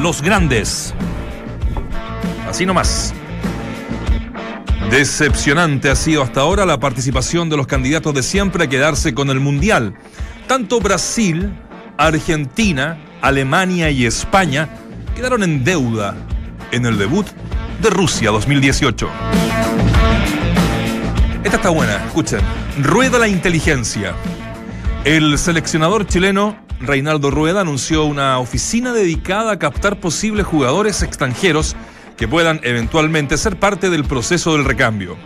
los grandes. Así nomás. Decepcionante ha sido hasta ahora la participación de los candidatos de siempre a quedarse con el Mundial. Tanto Brasil, Argentina, Alemania y España quedaron en deuda en el debut de Rusia 2018. Esta está buena, escuchen. Rueda la inteligencia. El seleccionador chileno Reinaldo Rueda anunció una oficina dedicada a captar posibles jugadores extranjeros que puedan eventualmente ser parte del proceso del recambio.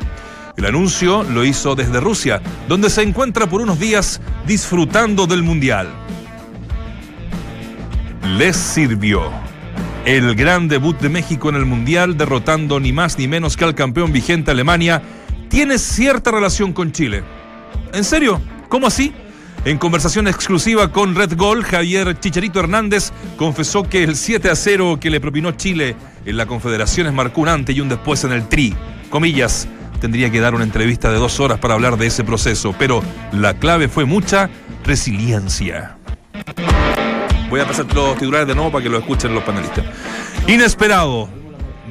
El anuncio lo hizo desde Rusia, donde se encuentra por unos días disfrutando del Mundial. Les sirvió. El gran debut de México en el Mundial, derrotando ni más ni menos que al campeón vigente Alemania, tiene cierta relación con Chile. ¿En serio? ¿Cómo así? En conversación exclusiva con Red Gol, Javier Chicharito Hernández confesó que el 7 a 0 que le propinó Chile en la Confederaciones marcó un antes y un después en el Tri. Comillas, tendría que dar una entrevista de dos horas para hablar de ese proceso, pero la clave fue mucha resiliencia. Voy a pasar los titulares de nuevo para que lo escuchen los panelistas. Inesperado.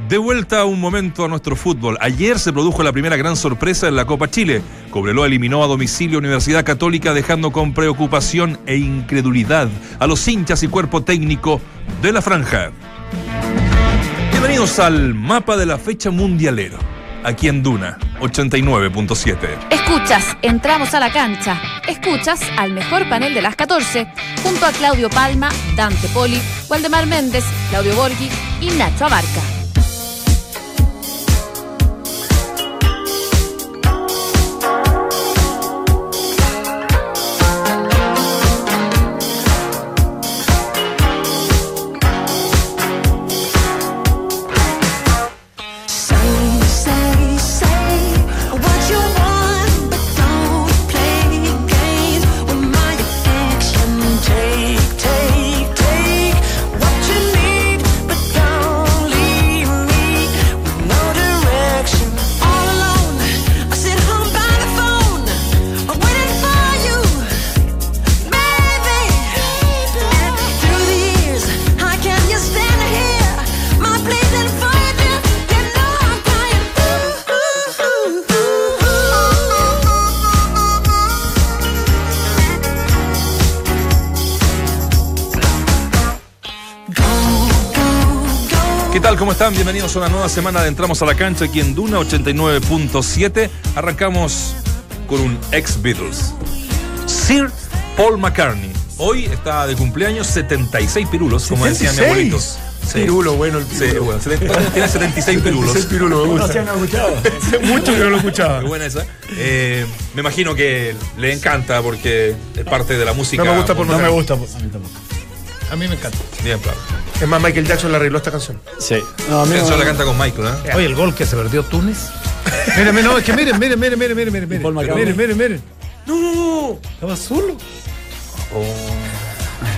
De vuelta un momento a nuestro fútbol. Ayer se produjo la primera gran sorpresa en la Copa Chile. Cobreloa eliminó a domicilio Universidad Católica dejando con preocupación e incredulidad a los hinchas y cuerpo técnico de la franja. Bienvenidos al mapa de la fecha mundialero. Aquí en Duna 89.7. Escuchas, entramos a la cancha. Escuchas al mejor panel de las 14, junto a Claudio Palma, Dante Poli, Waldemar Méndez, Claudio Borghi y Nacho Abarca. Están? Bienvenidos a una nueva semana de Entramos a la Cancha aquí en Duna 89.7. Arrancamos con un ex Beatles. Sir Paul McCartney. Hoy está de cumpleaños 76 pirulos, como decía mi abuelito. Sí. Pirulo, bueno el Sí, pirulo. bueno, tiene 76 pirulos. 76 pirulo, me gusta. Hace mucho que no lo escuchaba. Muy buena esa. Eh, me imagino que le encanta porque es parte de la música. No me gusta por no me gusta. A mí tampoco. A mí me encanta. Bien, claro. Es más, Michael Jackson le arregló esta canción. Sí. No, a mí Eso no- la canta con Michael, ¿eh? Oye, el gol que se perdió Túnez. Miren, miren, no, es que miren, miren, miren, miren, miren, miren, miren, Paul miren, miren, miren. No, no, no. Estaba solo.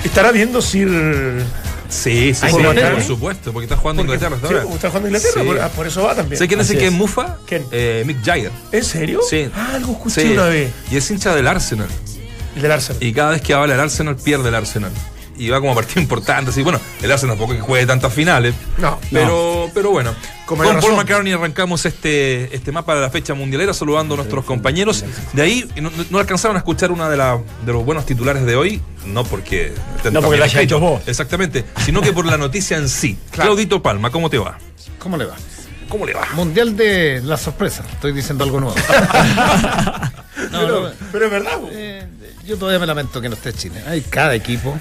Estará viendo Sir. Sí, sí, Ay, sí, ¿por supuesto, porque está jugando Porque- Inglaterra. sí, está jugando Inglaterra, Sí. por, ah, por eso va también. ¿Sé quién es el que es. mufa? ¿Quién? Eh, Mick Jagger. ¿En serio? Sí. Ah, algo escuché Sí. una vez. Y es hincha del Arsenal. El del Arsenal. Y cada vez que habla el Arsenal, pierde el Arsenal. Y va como a partido importante. Así, bueno, el Arsenal tampoco que juegue tantas finales. No, Pero, pero bueno, Como con Paul. McCartney arrancamos este, este mapa de la fecha mundialera saludando a nuestros compañeros. De ahí no, no alcanzaron a escuchar una de, la- de los buenos titulares de hoy, no porque No porque la hayas hecho vos. Exactamente, sino que por la noticia en sí. Claudito Palma, ¿cómo te va? ¿Cómo le va? ¿Cómo le va? Mundial de la sorpresa. Estoy diciendo algo nuevo. No, pero, no, pero es verdad. eh, yo todavía me lamento que no esté Chile. Hay cada equipo.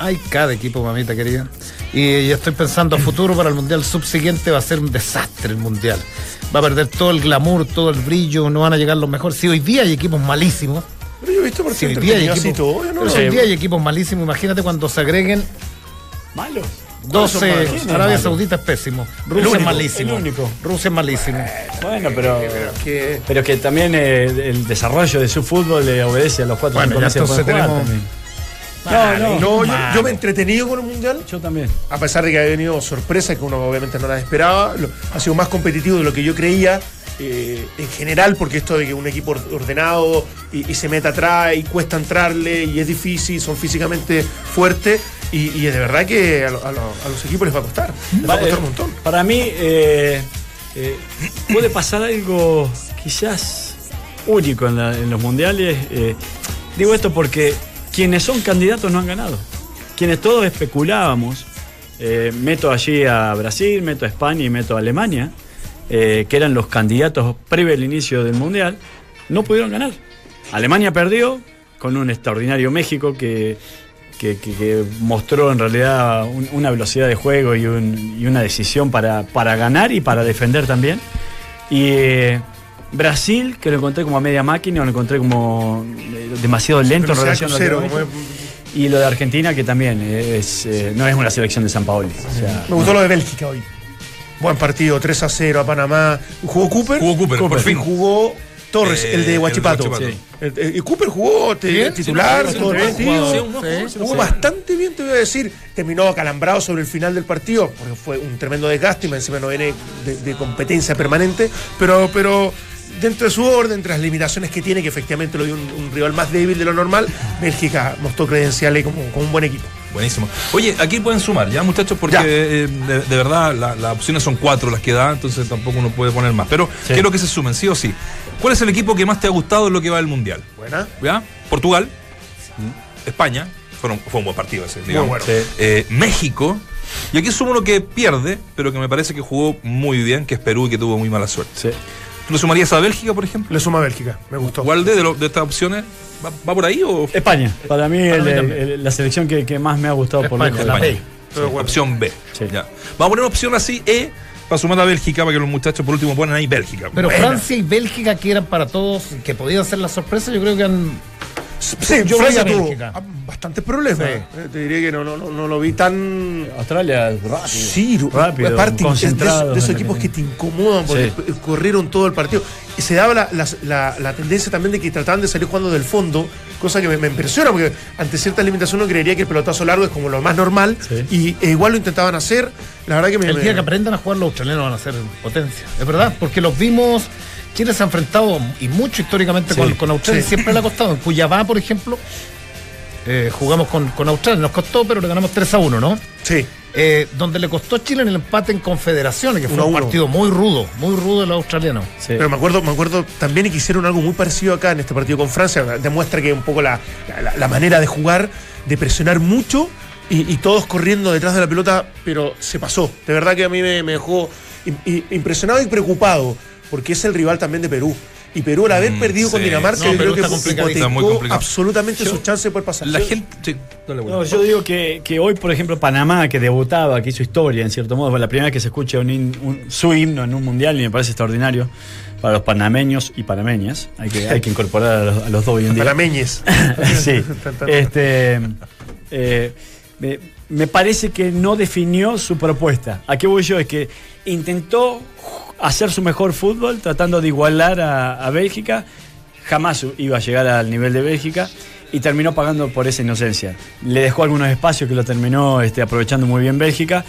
Hay cada equipo, mamita querida. Y estoy pensando a futuro para el mundial subsiguiente. Va a ser un desastre el mundial. Va a perder todo el glamour, todo el brillo. No van a llegar los mejores. Si hoy día hay equipos malísimos. Pero yo he visto por Si hoy día hay equipos, todo. yo no pero si hoy día hay equipos malísimos, imagínate cuando se agreguen Malos. 12. malos? Arabia malos? Saudita es pésimo. Rusia único, es malísimo. el único. Rusia es malísimo. Bueno, pero. Que- Pero que también eh, el desarrollo de su fútbol le obedece a los cuatro Bueno, entonces tenemos- también. No, no. No, yo, yo me he entretenido con el mundial. Yo también. A pesar de que ha venido sorpresas que uno obviamente no las esperaba, lo- ha sido más competitivo de lo que yo creía eh, en general, porque esto de que un equipo or- ordenado y, y se meta atrás y cuesta entrarle y es difícil, son físicamente fuertes, Y, y de verdad que a, lo- a lo- a los equipos les va a costar. Les va a costar un montón. Para mí eh, eh, puede pasar algo quizás único en, la- en los mundiales. digo esto porque quienes son candidatos no han ganado. Quienes todos especulábamos, eh, meto allí a Brasil, meto a España y meto a Alemania, eh, que eran los candidatos previo al inicio del mundial, no pudieron ganar. Alemania perdió con un extraordinario México que, que- mostró en realidad un- una velocidad de juego y una decisión para, para ganar y para defender también. Y eh, Brasil, que lo encontré como a media máquina, lo encontré como eh, demasiado lento en relación a lo que Y lo de Argentina, que también es, eh, no es una selección de San Paoli. O sea, Me gustó lo de Bélgica hoy. Buen partido, 3 a 0 a Panamá. ¿Jugó Cooper? Jugó Cooper, por Y fin. jugó Torres, Eh, el de Huachipato. el de Huachipato. Sí. El- Cooper jugó Bien, titular sí, no, todo el sí, Jugó sí. bastante bien, te voy a decir. Terminó acalambrado sobre el final del partido, porque fue un tremendo desgaste y encima no viene de, de competencia permanente. Pero, pero dentro de su orden, entre las limitaciones que tiene, que efectivamente lo dio un, un rival más débil de lo normal, Bélgica mostró credenciales como, como un buen equipo. Buenísimo. Oye, aquí pueden sumar, ¿ya, muchachos? Porque eh, de, de verdad la- las opciones son cuatro las que da, entonces tampoco uno puede poner más. Pero Sí. quiero que se sumen, sí o sí. ¿Cuál es el equipo que más te ha gustado en lo que va del Mundial? Buena. ¿Ya? Portugal, España, fueron- fue un buen partido ese, digamos. bueno. Sí. Eh, México, y aquí sumo uno que pierde, pero que me parece que jugó muy bien, que es Perú y que tuvo muy mala suerte. sí. ¿Tú le sumarías a Bélgica, por ejemplo? Le suma a Bélgica, me gustó. ¿Cuál de, de, lo- de estas opciones va, va por ahí o España, para mí, el- mí el- también. el- la selección que, que más me ha gustado por España, lejos. la España? Opción B. Sí. Ya. Vamos a poner una opción así, E, para sumar a Bélgica, para que los muchachos por último ponen ahí Bélgica. Pero Buena. Francia y Bélgica, que eran para todos, que podían ser la sorpresa, yo creo que han. Sí, Yo Francia veía tuvo ah, bastantes problemas. Sí. Eh, Te diría que no, no, no, no lo vi tan. Australia, rápido. Sí, rápido, aparte es de, concentrado. esos- de esos equipos que te incomodan porque corrieron todo el partido. Y se daba la, la- la- la tendencia también de que trataban de salir jugando del fondo, cosa que me, me impresiona porque ante ciertas limitaciones uno creería que el pelotazo largo es como lo más normal Sí. y e igual lo intentaban hacer. La verdad que me. El me- día que aprendan a jugar los australianos van a ser potencia. Es verdad, porque los vimos. Chile se ha enfrentado y mucho históricamente con, con Australia, sí. siempre le ha costado. En Cuyabá, por ejemplo, eh, jugamos con, con Australia, nos costó, pero le ganamos 3 a 1, ¿no? Sí. Eh, donde le costó a Chile en el empate en Confederaciones, que fue Uno un uno. partido muy rudo, muy rudo de los australianos. Sí. Pero me acuerdo, me acuerdo también que hicieron algo muy parecido acá en este partido con Francia. Demuestra que un poco la, la- la manera de jugar, de presionar mucho y, y todos corriendo detrás de la pelota, pero se pasó. De verdad que a mí me, me dejó impresionado y preocupado, porque es el rival también de Perú. Y Perú, al haber Mm, perdido con. Dinamarca, No, yo Perú creo que está muy hipotecó absolutamente sus chances de poder pasar. La gente. Sí. No, yo digo que, que hoy, por ejemplo, Panamá, que debutaba, que hizo historia, en cierto modo, fue la primera vez que se escucha un, hin- un- su himno en un mundial y me parece extraordinario para los panameños y panameñas. Hay que, hay que incorporar a los, a los dos hoy en día. Panameñes. sí. Este, eh, me parece que no definió su propuesta. ¿A qué voy yo? Es que intentó hacer su mejor fútbol tratando de igualar a, Bélgica. Jamás iba a llegar al nivel de Bélgica y terminó pagando por esa inocencia. Le dejó algunos espacios que lo terminó este, aprovechando muy bien Bélgica.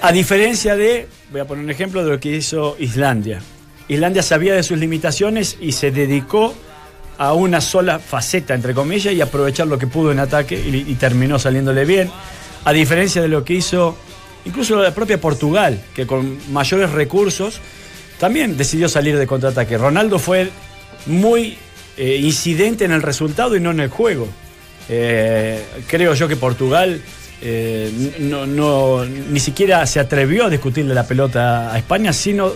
A, diferencia de, voy a poner un ejemplo de lo que hizo Islandia. Islandia sabía de sus limitaciones y se dedicó a una sola faceta, entre comillas, y aprovechar lo que pudo en ataque y terminó saliéndole bien. A diferencia de lo que hizo incluso la propia Portugal, que con mayores recursos también decidió salir de contraataque. Ronaldo fue muy eh, incidente en el resultado y no en el juego. Eh, creo yo que Portugal eh, no, ni siquiera se atrevió a discutirle la pelota a España, sino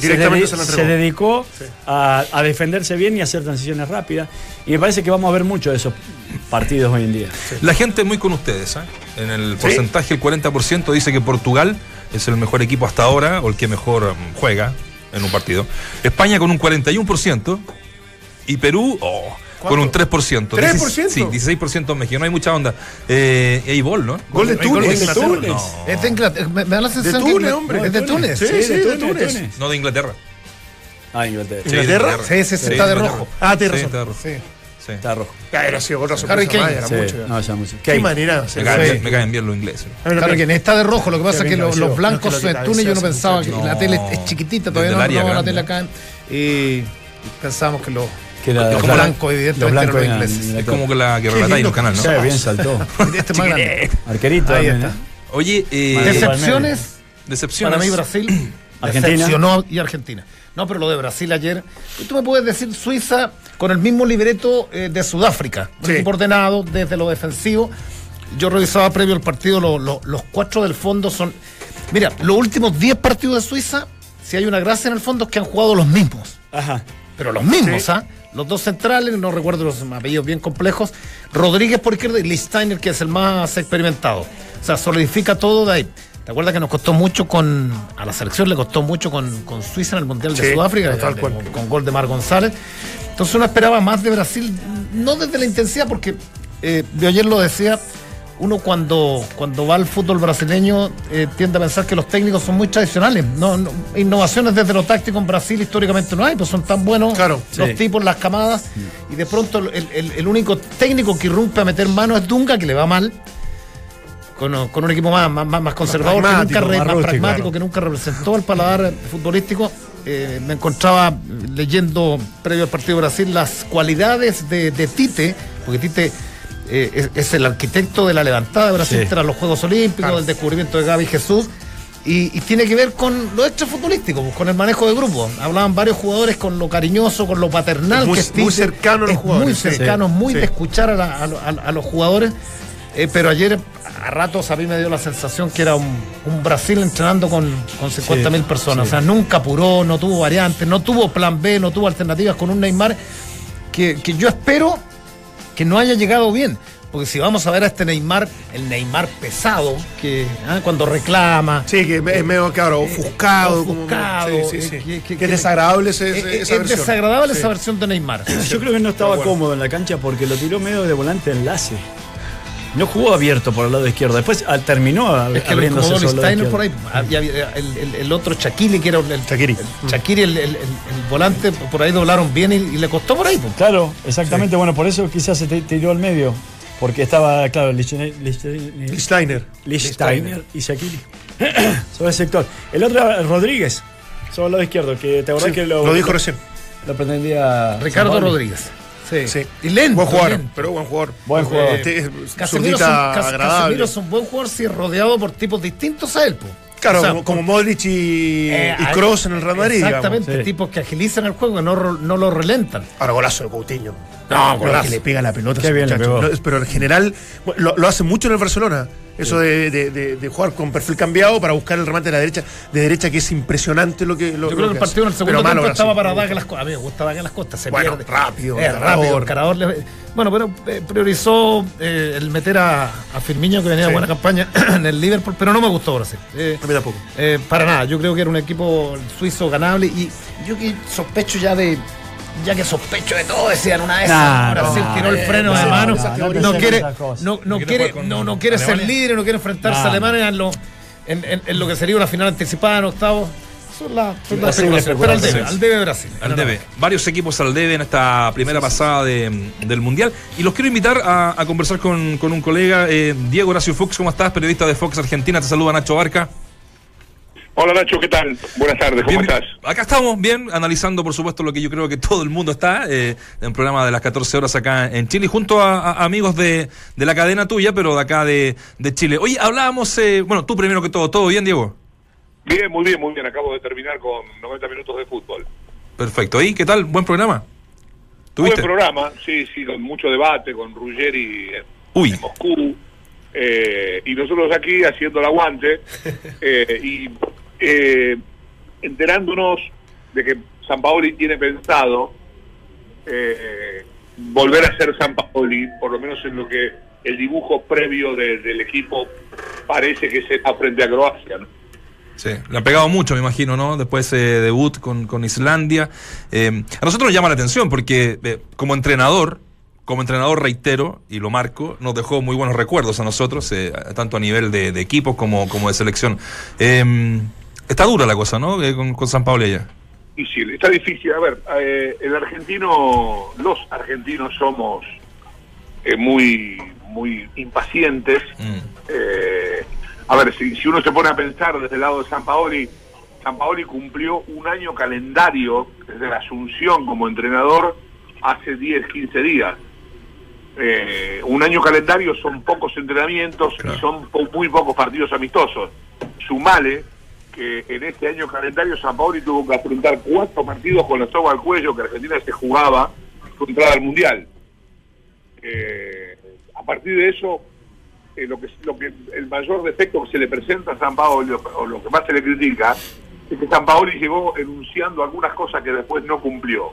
Directamente se se dedicó Sí. a, a defenderse bien y a hacer transiciones rápidas. Y me parece que vamos a ver mucho de esos partidos hoy en día. La gente muy con ustedes. ¿eh? En el porcentaje, el 40% dice que Portugal es el mejor equipo hasta ahora o el que mejor mm, juega en un partido. España con un 41% y Perú oh, con un 3%. 3%? Sí, 16% en México. No hay mucha onda. Eh, y hay gol, ¿no? Gol de Hay gol de Túnez. Túnez. No. Es de Inglaterra. Me, da la sensación que Túnez, hombre. Es de Túnez. Sí, sí, de Túnez. No de Inglaterra. Ah, Inglaterra. Sí, de ¿Inglaterra? Sí, sí, sí, está de rojo. Ah, tienes Sí, razón. está de rojo. Sí. Sí. Está rojo. Era sido otra Harry sorpresa Kane. más, era Sí, mucho. no, ya mucho. Qué Kane. manera. Me caen, bien, me caen bien los ingleses. Me- que está de rojo, lo que pasa es que bien lo- cabeceado. los blancos No, que lo en que Túnez yo no pensaba que la tele es, es chiquitita, todavía Desde no, la tele acá. Y pensábamos que los, Que era- Los claro, blancos, evidentemente, los blancos eran ingleses. Es como que la que relatáis en el canal, ¿no? Sí, bien saltó. Este es más grande. Arquerito Ahí también, está. ¿eh? Oye, eh, Decepciones. decepciones. Para mí Brasil Argentina. decepcionó y Argentina. No, pero lo de Brasil ayer. ¿y ¿Tú me puedes decir Suiza con el mismo libreto eh, de Sudáfrica? Un Sí. ordenado desde lo defensivo. Yo revisaba previo al partido, lo- lo- los cuatro del fondo son... Mira, los últimos 10 partidos de Suiza, si hay una gracia en el fondo es que han jugado los mismos. Ajá. Pero los mismos, ¿ah? Los dos centrales, no recuerdo los apellidos bien complejos. Rodríguez por izquierda y Listeiner, que es el más experimentado. O sea, solidifica todo de ahí. ¿Te acuerdas que nos costó mucho con. A la selección le costó mucho con, con Suiza en el Mundial de Sudáfrica, tal de- cual. con, con gol de Mar González? Entonces uno esperaba más de Brasil, no desde la intensidad, porque eh, de ayer lo decía. Uno cuando, cuando va al fútbol brasileño eh, tiende a pensar que los técnicos son muy tradicionales. No, no- innovaciones desde lo táctico en Brasil históricamente no hay, pues son tan buenos Claro, los sí. tipos, las camadas, y de pronto el, el- el único técnico que irrumpe a meter mano es Dunga, que le va mal, con, con un equipo más, más, más- más conservador, que pragmático, nunca, re- más más pragmático, claro. que nunca representó el paladar futbolístico. Eh, me encontraba leyendo previo al partido de Brasil las cualidades de, de Tite, porque Tite eh, es, es el arquitecto de la levantada de Brasil Sí. tras los Juegos Olímpicos, del descubrimiento de Gaby Jesús. Y, y tiene que ver con lo extrafutbolístico, pues, con el manejo de grupo. Hablaban varios jugadores con lo cariñoso, con lo paternal Muy- que es muy cercano a los Es jugadores, Muy sí. cercano, muy Sí. de escuchar a, la- a lo- a- a los jugadores. Eh, pero ayer a ratos a mí me dio la sensación que era un, un Brasil entrenando con, con 50 mil personas. O sea, nunca apuró, no tuvo variantes, no tuvo plan B, no tuvo alternativas con un Neymar que, que yo espero que no haya llegado bien. Porque si vamos a ver a este Neymar, el Neymar pesado, que ah, cuando reclama, Sí, que es medio, claro, ofuscado. como- ofuscado, sí, sí, sí. eh, que- que- Que es desagradable ese- eh, eh, esa es versión. desagradable esa versión de Neymar. Yo creo que no estaba cómodo en la cancha porque lo tiró medio de volante enlace. No jugó abierto por el lado izquierdo. Después ah, terminó Es que abriéndose solo al Steiner por ahí. Había- había el, el- el otro que era el, el- Shaqiri. el el, el- el- el volante, por ahí doblaron bien y, y le costó por ahí. pues. Claro, exactamente. Bueno, por eso quizás se tiró al medio. Porque estaba, claro, Lichtene- Lichtene- Steiner. Lichtsteiner y Shakiri. sobre el sector. El otro era Rodríguez, sobre el lado izquierdo, que te acordás Sí, que lo, lo dijo recién. Lo pretendía. Ricardo. Rodríguez. Sí. Sí. Y lento. Buen jugador, lento. pero buen jugador. Buen jugador. Este es Casemiro, es un. Casemiro es un buen jugador si es rodeado por tipos distintos a él. pues. Claro, O sea, como, como Modric y, eh, y Kroos en el Real Madrid. Exactamente, digamos. Tipos que agilizan el juego y no, no lo relentan. Ahora golazo de Coutinho. No, Pero que le pega la pelota. Qué bien le muchacho. pegó. No, pero en general lo, lo hace mucho en el Barcelona. Eso de, de- de- de jugar con perfil cambiado para buscar el remate de la derecha, de derecha que es impresionante lo que lo, Yo creo que el partido en el segundo tiempo estaba para Douglas Costa. A mí me gusta Douglas Costa. Se Bueno, pierde. rápido, Es rápido. el Carador le- Bueno, pero eh, priorizó eh, el meter a, a Firmino, que venía de Sí. buena campaña en el Liverpool, pero no me gustó Brasil. Eh, A mí tampoco. eh, para nada. Yo creo que era un equipo suizo ganable y yo que sospecho ya de. Ya que sospecho de todo, decían una vez. Nah, Brasil no, tiró el freno no, de mano. no, quiere, no, no quiere no, no quiere ser Alemania. líder, no quiere enfrentarse a Nah. Alemania en lo, en, en- en lo que sería una final anticipada en octavos. Son las son las. Pero al debe, al debe Brasil. Al debe. Varios equipos al debe en esta primera pasada de- del Mundial. Y los quiero invitar a, a conversar con, con un colega, eh, Diego Horacio Fox. ¿Cómo estás? Periodista de Fox Argentina. Te saluda Nacho Barca. Hola Nacho, ¿qué tal? Buenas tardes, ¿cómo Bien, estás? Acá estamos, bien, analizando por supuesto lo que yo creo que todo el mundo está, eh, en el programa de las 14 horas acá en Chile, junto a, a amigos de, de la cadena tuya, pero de acá de, de Chile. Oye, hablábamos, eh, bueno, tú primero que todo, ¿todo bien, Diego? Bien, muy bien, muy bien. Acabo de terminar con 90 minutos de fútbol. Perfecto. ¿Y qué tal? ¿Buen programa? Buen ¿Tuviste? programa, sí, sí, con mucho debate, con Ruggeri en, Uy. en Moscú. eh, y nosotros aquí haciendo el aguante eh, y eh, enterándonos de que San Paoli tiene pensado eh, volver a ser San Paoli, por lo menos en lo que el dibujo previo de- del equipo parece que será frente a Croacia. Sí, le han pegado mucho, me imagino, ¿no? Después ese debut con, con Islandia. Eh, a nosotros nos llama la atención porque eh, como entrenador, como entrenador reitero, y lo marco, nos dejó muy buenos recuerdos a nosotros, eh, tanto a nivel de, de equipo como, como de selección. Está dura la cosa, ¿no? Eh, con, con San Pablo allá. difícil, está difícil. A ver, eh, el argentino, los argentinos somos eh, muy, muy impacientes. Mm. Eh, a ver, si, si uno se pone a pensar desde el lado de San Paoli, San Paoli cumplió un año calendario desde la asunción como entrenador hace 10, 15 días. Eh, un año calendario son pocos entrenamientos y son po- muy pocos partidos amistosos. Sumale que en este año calendario San Paoli tuvo que afrontar cuatro partidos con la soga al cuello que Argentina se jugaba su entrada al Mundial. Eh, a partir de eso, eh, lo que lo que el mayor defecto que se le presenta a San Paoli o, lo que más se le critica es que San Paoli llegó enunciando algunas cosas que después no cumplió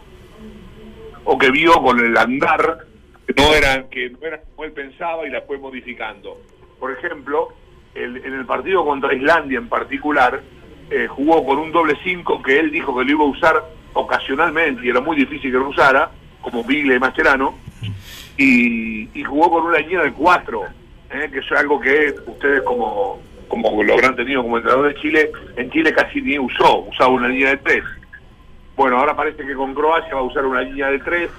o que vio con el andar que no eran que no eran como él pensaba y la fue modificando. Por ejemplo, el- en el partido contra Islandia en particular eh, jugó con un doble 5 que él dijo que lo iba a usar ocasionalmente y era muy difícil que lo usara, como Biglia y Mascherano, y, y jugó con una línea de 4, que es algo que ustedes como como lo habrán tenido como entrenador de Chile, en Chile casi ni usó, usaba una línea de 3. Bueno, ahora parece que con Croacia va a usar una línea de 3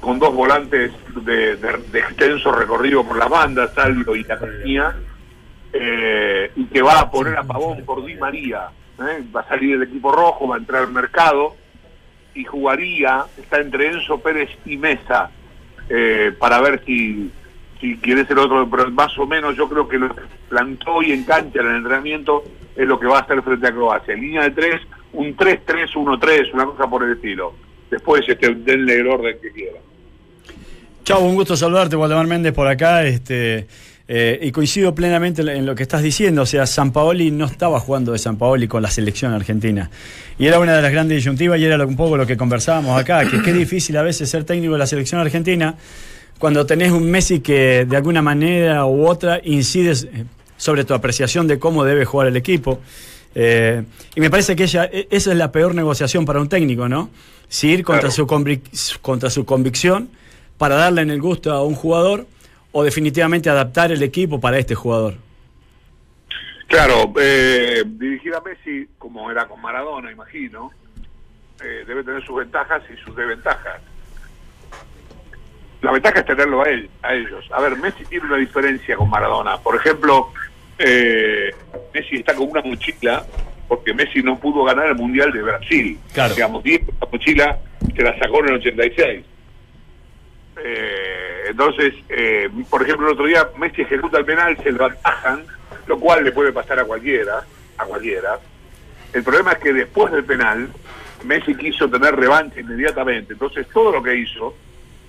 con dos volantes de, de- extenso recorrido por las bandas, Salvio y Catanía, eh, y que va a poner a Pavón por Di María. ¿eh? Va a salir el equipo rojo, va a entrar al mercado y jugaría, está entre Enzo Pérez y Mesa, eh, para ver si, si quiere ser otro, pero más o menos yo creo que lo que plantó y en cancha en el entrenamiento es lo que va a hacer frente a Croacia. En línea de 3, un 3-3-1-3, una cosa por el estilo. Después este, denle el orden que quieran. Chau, un gusto saludarte, Waldemar Méndez, por acá. Este, eh, y coincido plenamente en lo que estás diciendo. O sea, San Paoli no estaba jugando de San Paoli con la selección argentina. Y era una de las grandes disyuntivas y era un poco lo que conversábamos acá, que qué difícil a veces ser técnico de la selección argentina cuando tenés un Messi que de alguna manera u otra incide eh, sobre tu apreciación de cómo debe jugar el equipo. Eh, y me parece que ella, e- esa es la peor negociación para un técnico, ¿no? Si ir contra, Claro. su convic- contra su convicción para darle en el gusto a un jugador o definitivamente adaptar el equipo para este jugador. Claro, eh, dirigir a Messi, como era con Maradona, imagino, eh, debe tener sus ventajas y sus desventajas. La ventaja es tenerlo a él, a ellos. A ver, Messi tiene una diferencia con Maradona. Por ejemplo, eh, Messi está con una mochila porque Messi no pudo ganar el Mundial de Brasil. Claro. Digamos, la mochila se la sacó en el 86. Eh, entonces, eh, por ejemplo, el otro día Messi ejecuta el penal, se lo atajan, lo cual le puede pasar a cualquiera, a cualquiera. El problema es que después del penal, Messi quiso tener revancha inmediatamente. Entonces, todo lo que hizo,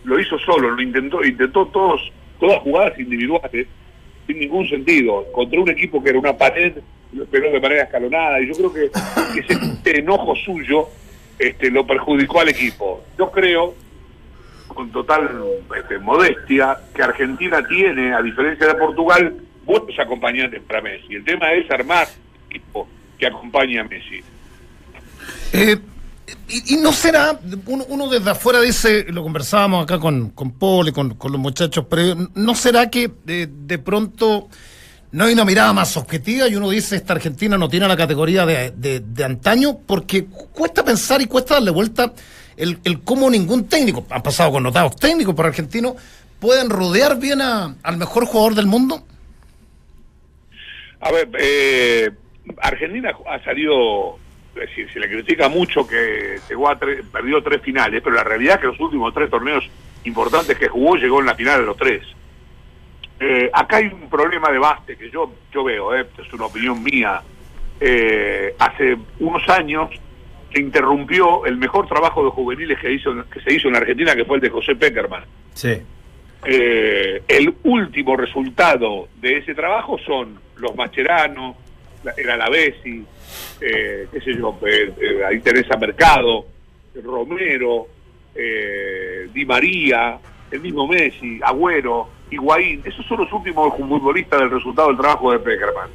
lo hizo solo, lo intentó, intentó todos, todas jugadas individuales, sin ningún sentido, contra un equipo que era una pared, esperó de manera escalonada, y yo creo que, ese enojo suyo este, lo perjudicó al equipo. Yo creo con total este, modestia que Argentina tiene, a diferencia de Portugal, buenos acompañantes para Messi. El tema es armar equipo que acompañe a Messi. Eh, y, no será, uno, desde afuera dice, lo conversábamos acá con, con Paul y con, con los muchachos, pero no será que de, de pronto no hay una mirada más objetiva y uno dice, esta Argentina no tiene la categoría de, de- de antaño, porque cuesta pensar y cuesta darle vuelta el, el cómo ningún técnico, han pasado con notados técnicos por argentinos, pueden rodear bien a- al mejor jugador del mundo. A ver, eh, Argentina ha salido, decir, se le critica mucho que llegó a tres- perdió tres finales, pero la realidad es que los últimos tres torneos importantes que jugó llegó en la final de los tres. Eh, acá hay un problema de base que yo yo veo, eh, es una opinión mía. Eh, hace unos años se interrumpió el mejor trabajo de juveniles que hizo que se hizo en Argentina, que fue el de José Peckerman. Sí. Eh, el último resultado de ese trabajo son los Mascherano, la- el Alavesi, eh, qué sé yo, eh, eh, ahí tenés a Mercado, Romero, Di María, el mismo Messi, Agüero, Higuaín, esos son los últimos futbolistas del resultado del trabajo de Peckerman.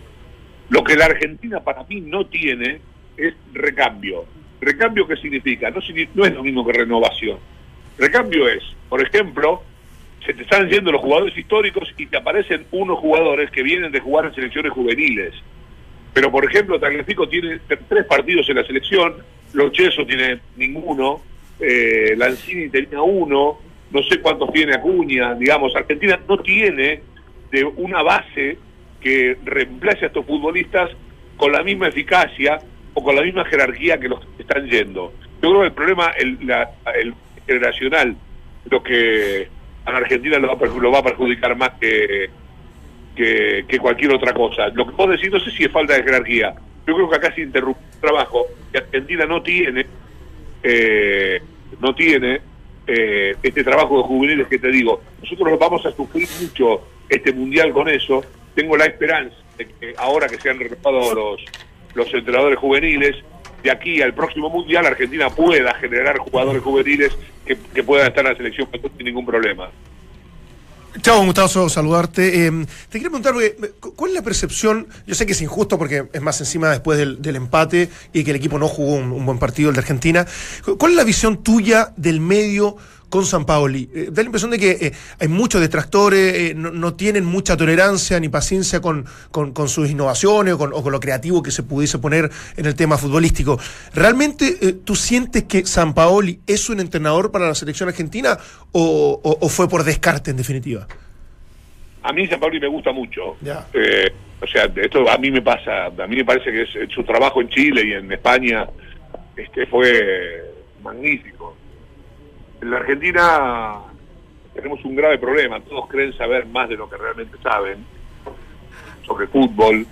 Lo que la Argentina para mí no tiene es recambio. ¿Recambio qué significa? No, no es lo mismo que renovación. Recambio es, por ejemplo, se te están yendo los jugadores históricos y te aparecen unos jugadores que vienen de jugar en selecciones juveniles. Pero, por ejemplo, Tagliafico tiene tres partidos en la selección, Locheso tiene ninguno, eh, Lanzini tenía uno, no sé cuántos tiene Acuña, digamos, Argentina no tiene de una base que reemplace a estos futbolistas con la misma eficacia o con la misma jerarquía que los que están yendo. Yo creo que el problema, el, la- el- generacional lo que a la Argentina lo va, lo va a perjudicar más que, que, cualquier otra cosa. Lo que vos decís, no sé si es falta de jerarquía. Yo creo que acá se interrumpe un trabajo que Argentina no tiene, eh, no tiene eh, este trabajo de juveniles que te digo. Nosotros vamos a sufrir mucho este mundial con eso. Tengo la esperanza de que ahora que se han renovado los, los entrenadores juveniles, de aquí al próximo mundial Argentina pueda generar jugadores juveniles que, que puedan estar en la selección sin ningún problema. Chao, un gustazo saludarte. Eh, te quería preguntar, cu- ¿cuál es la percepción? Yo sé que es injusto porque es más encima después del, del empate y que el equipo no jugó un, un buen partido, el de Argentina. Cu- ¿Cuál es la visión tuya del medio con San Paoli? Eh, da la impresión de que eh, hay muchos detractores, eh, no, no tienen mucha tolerancia ni paciencia con, con- con sus innovaciones o con, o con lo creativo que se pudiese poner en el tema futbolístico. ¿Realmente tú sientes que San Paoli es un entrenador para la selección argentina o, o- o fue por descarte en definitiva? A mí San Pablo me gusta mucho. Ya. Eh, o sea, esto a mí me pasa, a mí me parece que es, su trabajo en Chile y en España este fue magnífico. En la Argentina tenemos un grave problema, todos creen saber más de lo que realmente saben sobre fútbol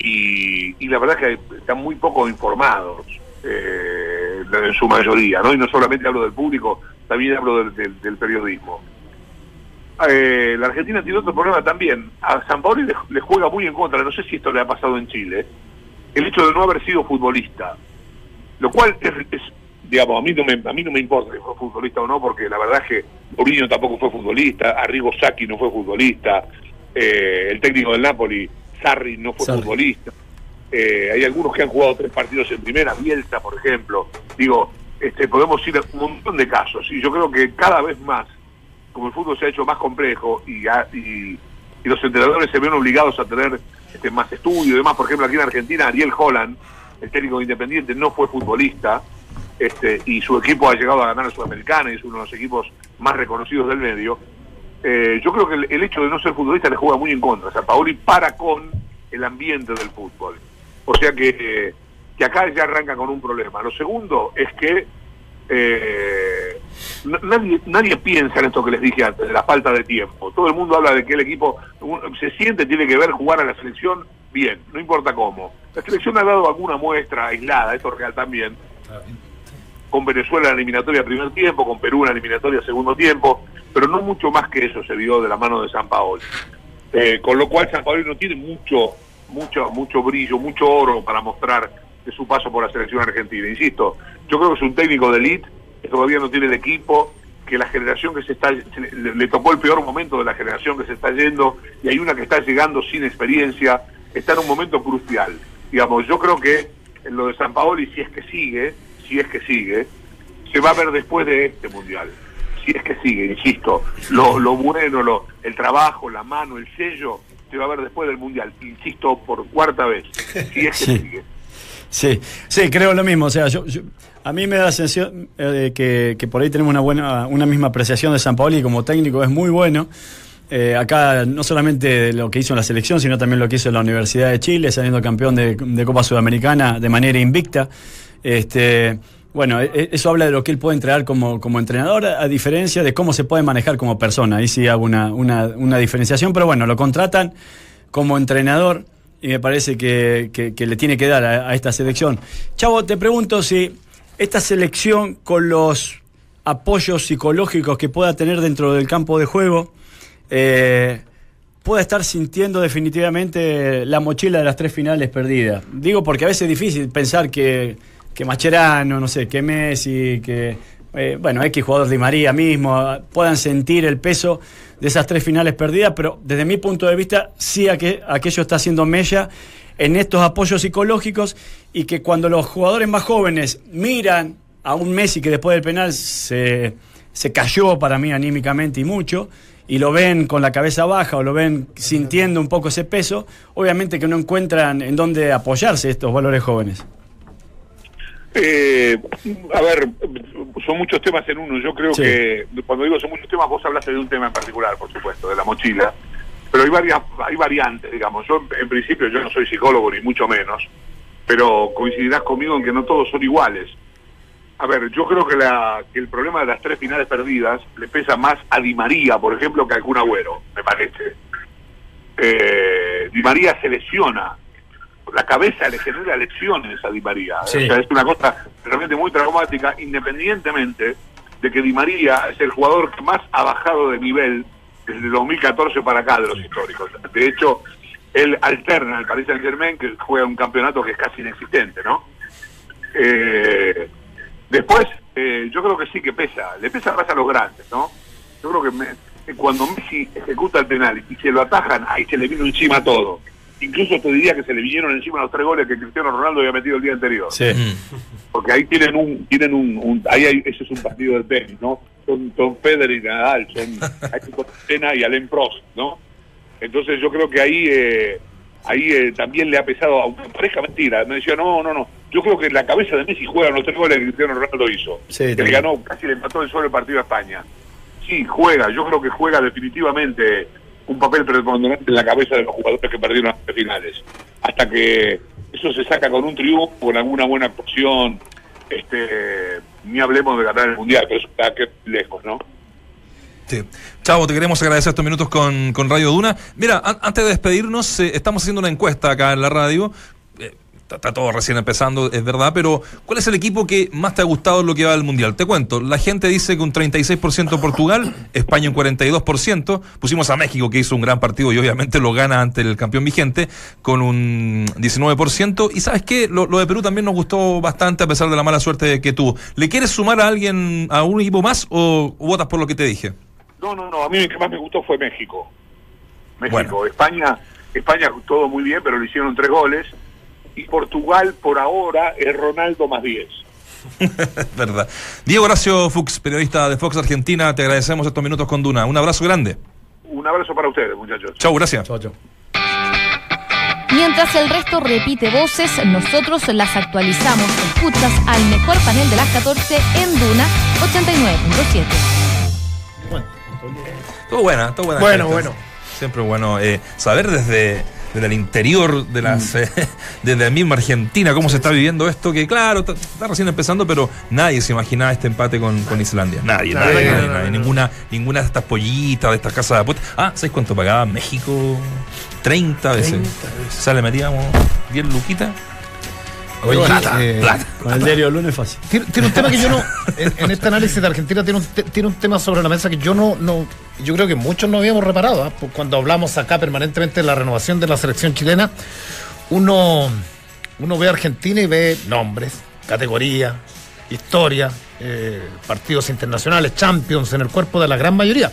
y, y la verdad es que están muy poco informados eh, en su mayoría, ¿no? Y no solamente hablo del público, también hablo del- periodismo. Eh, la Argentina tiene otro problema también. A San Paolo le, le juega muy en contra, no sé si esto le ha pasado en Chile, el hecho de no haber sido futbolista. Lo cual es, digamos, a mí, no me, a mí no me importa que fue futbolista o no, porque la verdad es que Mourinho tampoco fue futbolista, Arrigo Sacchi no fue futbolista, eh, el técnico del Napoli, Sarri, no fue Sarri. futbolista. Eh, hay algunos que han jugado tres partidos en primera, Bielsa, por ejemplo. Digo, este, podemos ir a un montón de casos. Y yo creo que cada vez más como el fútbol se ha hecho más complejo y, a- y, y los entrenadores se ven obligados a tener este, más estudio y demás. Por ejemplo, aquí en Argentina, Ariel Holland, el técnico de Independiente, no fue futbolista este, y su equipo ha llegado a ganar a Sudamericana y es uno de los equipos más reconocidos del medio. Eh, yo creo que el, el hecho de no ser futbolista le juega muy en contra. O sea, Paoli para con el ambiente del fútbol. O sea que, que acá ya arranca con un problema. Lo segundo es que eh, nadie, nadie piensa en esto que les dije antes, de la falta de tiempo. Todo el mundo habla de que el equipo se siente, tiene que ver jugar a la selección bien, no importa cómo. La selección ha dado alguna muestra aislada, esto es real también, con Venezuela en la eliminatoria primer tiempo, con Perú en la eliminatoria segundo tiempo, pero no mucho más que eso se vio de la mano de San Paolo. Eh, con lo cual San Paolo no tiene mucho, mucho, mucho brillo, mucho oro para mostrar de su paso por la selección argentina. Insisto, yo creo que es un técnico de elite, que todavía no tiene el equipo, que la generación que se está, le, le tocó el peor momento de la generación que se está yendo, y hay una que está llegando sin experiencia, está en un momento crucial. Digamos, yo creo que en lo de San Paoli, si es que sigue, si es que sigue, se va a ver después de este mundial. Si es que sigue, insisto, lo, lo bueno, lo, el trabajo, la mano, el sello, se va a ver después del mundial. Insisto por cuarta vez, si es que Sí. sigue. Sí, sí, creo lo mismo. O sea, yo, yo- a mí me da la sensación eh, que, que por ahí tenemos una buena, una misma apreciación de San Paoli como técnico es muy bueno. Eh, acá no solamente lo que hizo en la selección, sino también lo que hizo en la Universidad de Chile, saliendo campeón de, de Copa Sudamericana de manera invicta. Este, bueno, e- e- eso habla de lo que él puede entregar como, como entrenador, a diferencia de cómo se puede manejar como persona. Ahí sí hago una, una, una diferenciación, pero bueno, lo contratan como entrenador y me parece que, que- le tiene que dar a, a esta selección. Chavo, te pregunto si esta selección con los apoyos psicológicos que pueda tener dentro del campo de juego, eh, pueda estar sintiendo definitivamente la mochila de las tres finales perdidas. Digo porque a veces es difícil pensar que, que Macherano, no sé, que Messi, que, eh, bueno, X jugador de María mismo, puedan sentir el peso de esas tres finales perdidas, pero desde mi punto de vista sí aqu- aquello está haciendo mella en estos apoyos psicológicos y que cuando los jugadores más jóvenes miran a un Messi que después del penal se, se cayó para mí anímicamente y mucho, y lo ven con la cabeza baja o lo ven sintiendo un poco ese peso, obviamente que no encuentran en dónde apoyarse estos valores jóvenes. Eh, a ver, son muchos temas en uno. Yo creo Sí. que cuando digo son muchos temas, vos hablaste de un tema en particular, por supuesto, de la mochila. Pero hay varias, hay variantes, digamos. Yo, en principio, yo no soy psicólogo ni mucho menos, pero coincidirás conmigo en que no todos son iguales. A ver, yo creo que, la, que el problema de las tres finales perdidas le pesa más a Di María, por ejemplo, que a algún agüero, me parece. Eh, Di María se lesiona. La cabeza le genera lesiones a Di María. Sí. O sea, es una cosa realmente muy traumática, independientemente de que Di María es el jugador que más ha bajado de nivel desde 2014 para acá de los históricos. De hecho, él alterna el Paris Saint Germain, que juega un campeonato que es casi inexistente, ¿no? Eh, después, eh, yo creo que sí que pesa, le pesa más a los grandes, ¿no? Yo creo que me- cuando Messi ejecuta el penal y se lo atajan, ahí se le vino encima todo. Incluso te diría que se le vinieron encima los tres goles que Cristiano Ronaldo había metido el día anterior. Sí. Porque ahí tienen un, tienen un, un- ahí hay, ese es un partido del tenis, ¿no? Son, son Federer y Nadal, son Senna y Alain Prost, ¿no? Entonces yo creo que ahí eh, ahí eh, también le ha pesado, aunque parezca mentira, me decía, no, no, no, yo creo que en la cabeza de Messi juegan los tres goles que Cristiano Ronaldo hizo, Sí, que le ganó, casi le empató el solo el partido a España. Sí, juega, yo creo que juega definitivamente un papel preponderante en la cabeza de los jugadores que perdieron las finales. Hasta que eso se saca con un triunfo, con alguna buena actuación, este, ni hablemos de ganar el Mundial, pero eso está que lejos, ¿no? Sí. Chavo, te queremos agradecer estos minutos con, con Radio Duna. Mira, an- antes de despedirnos, eh, estamos haciendo una encuesta acá en la radio. Está, está todo recién empezando, es verdad, pero ¿cuál es el equipo que más te ha gustado en lo que va del Mundial? Te cuento, la gente dice que un 36% Portugal, España un 42%, pusimos a México que hizo un gran partido y obviamente lo gana ante el campeón vigente con un 19%. Y sabes qué, lo, lo de Perú también nos gustó bastante a pesar de la mala suerte que tuvo. ¿Le quieres sumar a alguien, a un equipo más o votas por lo que te dije? No, no, no, a mí el que más me gustó fue México. México, Bueno. España, España todo muy bien, pero le hicieron tres goles. Y Portugal, por ahora, es Ronaldo más 10. Verdad. Diego Horacio Fuchs, periodista de Fox Argentina, te agradecemos estos minutos con Duna. Un abrazo grande. Un abrazo para ustedes, muchachos. Chau, gracias. Chau, chau. Mientras el resto repite voces, nosotros las actualizamos. Escuchas al mejor panel de las 14 en Duna 89.7. Todo buena, todo buena. Bueno, bueno. Siempre bueno eh, saber desde, desde el interior de las eh, desde la misma Argentina cómo se está viviendo esto, que claro, está, está recién empezando, pero nadie se imaginaba este empate con, con Islandia. Nadie, nadie, Nadie. Ninguna, ninguna de estas pollitas, de estas casas de apuestas. Ah, ¿sabes cuánto pagaba México? 30 veces. 30 O sea, le metíamos 10 luquitas. Oye, plata, eh, plata. Con el diario lunes fácil. Tiene, tiene un tema que yo no, en, en este análisis de Argentina tiene un, te- tiene un tema sobre la mesa que yo no, no yo creo que muchos no habíamos reparado. Pues Cuando hablamos acá permanentemente de la renovación de la selección chilena, uno, uno ve a Argentina y ve nombres, categoría, historia, eh, partidos internacionales, champions en el cuerpo de la gran mayoría.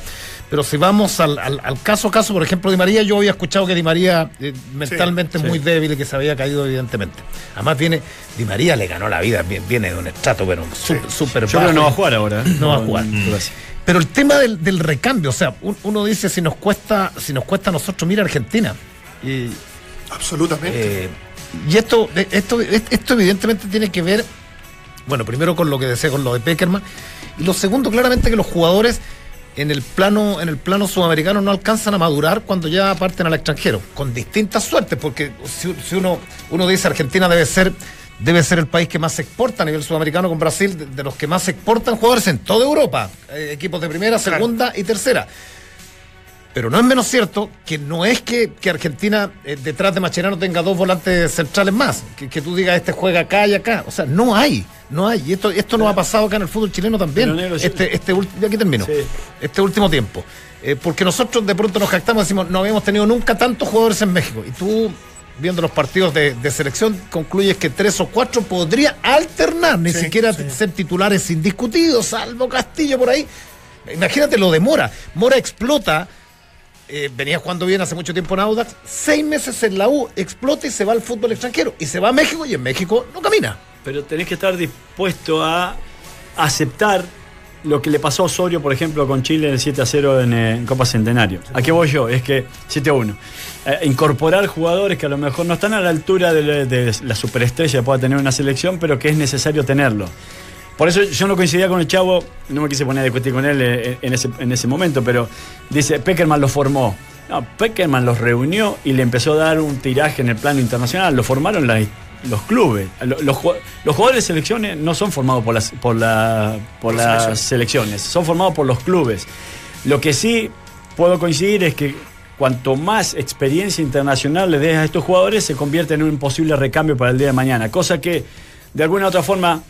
Pero si vamos al, al- al caso a caso, por ejemplo, Di María, yo había escuchado que Di María eh, mentalmente es sí. muy débil y que se había caído evidentemente. Además viene, Di María le ganó la vida, viene, de un estrato, pero súper súper Yo creo que no va a jugar ahora. ¿eh? No va a jugar. Croacia. Pero el tema del, del recambio, o sea, un- uno dice si nos cuesta, si nos cuesta a nosotros, mira Argentina. Y, Absolutamente. eh, y esto, esto, esto evidentemente tiene que ver, bueno, primero con lo que decía con lo de Peckerman, y lo segundo, claramente que los jugadores en el plano, en el plano sudamericano no alcanzan a madurar cuando ya parten al extranjero, con distintas suertes, porque si, si uno, uno dice Argentina debe ser, debe ser el país que más exporta a nivel sudamericano con Brasil, de, de los que más exportan jugadores en toda Europa, eh, equipos de primera, Claro. segunda y tercera. Pero no es menos cierto que no es que, que Argentina eh, detrás de Macherano tenga dos volantes centrales más. Que, que tú digas este juega acá y acá. O sea, no hay. No hay. Y esto, esto nos ha pasado acá en el fútbol chileno también. Negro. Este, este aquí termino. Sí. Este último tiempo. Eh, porque nosotros de pronto nos jactamos y decimos, no habíamos tenido nunca tantos jugadores en México. Y tú, viendo los partidos de, de selección, concluyes que tres o cuatro podría alternar, ni Sí, siquiera sí. ser titulares indiscutidos, salvo Castillo por ahí. Imagínate lo de Mora. Mora explota eh, venía jugando bien hace mucho tiempo en Audax, seis meses en la U, explota y se va al fútbol extranjero. Y se va a México y en México no camina. Pero tenés que estar dispuesto a aceptar lo que le pasó a Osorio, por ejemplo, con Chile en el 7 a 0 en, eh, en Copa Centenario. ¿A qué voy yo? Es que 7 a 1. Eh, incorporar jugadores que a lo mejor no están a la altura de, de la superestrella que pueda tener una selección, pero que es necesario tenerlo. Por eso yo no coincidía con el chavo, no me quise poner a discutir con él eh, en ese, en ese momento, pero dice, Peckerman lo formó. No, Peckerman los reunió y le empezó a dar un tiraje en el plano internacional. Lo formaron los clubes. Lo- Los, los jugadores de selecciones no son formados por las, por la- por las selecciones, son formados por los clubes. Lo que sí puedo coincidir es que cuanto más experiencia internacional le des a estos jugadores, se convierte en un posible recambio para el día de mañana. Cosa que, de alguna u otra forma,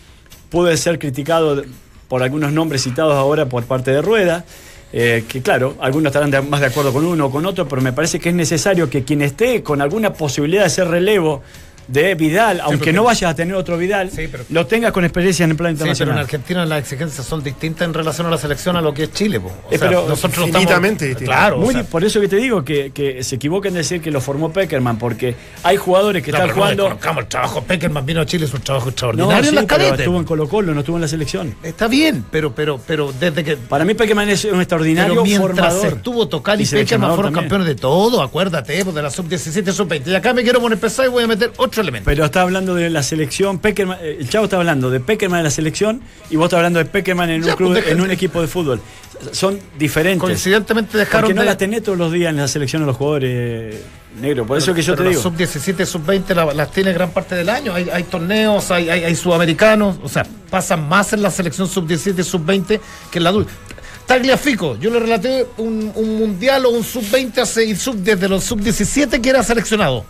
puede ser criticado por algunos nombres citados ahora por parte de Rueda. eh, que claro, algunos estarán más de acuerdo con uno o con otro, pero me parece que es necesario que quien esté con alguna posibilidad de ser relevo de Vidal, aunque no vayas a tener otro Vidal, Sí, pero- lo tengas con experiencia en el plano Sí, pero en internacional. Argentina las exigencias son distintas en relación a la selección a lo que es Chile. po. O Eh, sea, pero nosotros infinitamente estamos, distinto. Claro, o Muy sea, di- por eso que te digo que, que se equivocan en decir que lo formó Peckerman, porque hay jugadores que no, están pero no jugando. desconozcamos el trabajo. Peckerman vino a Chile, es un trabajo No, extraordinario sí, en las pero cadetes. estuvo en Colo Colo, no estuvo en la selección. Está bien, pero, pero, pero desde que. Para mí Peckerman es un extraordinario Pero mientras formador. estuvo Tocal y, Y Peckerman fueron también. campeones de todo, acuérdate, de la sub-17 sub-20. Y acá me quiero poner pesado y voy a meter otro elemento. Pero está hablando de la selección, Peckerman, eh, el Chavo está hablando de Peckerman en la selección y vos estás hablando de Peckerman en un Ya, club, pues, en un equipo de fútbol. Son diferentes. Coincidentemente dejaron Porque no de- la tenés todos los días en la selección de los jugadores negros. Por eso que yo te Pero digo. La sub-17, sub-20 la- las tiene gran parte del año. Hay, hay torneos, hay, hay, hay sudamericanos. O sea, pasan más en la selección sub-17, sub-20 que en la adulta. Tagliafico, yo le relaté un, un mundial o un sub-20 hace y sub, desde los sub-17 que era seleccionado.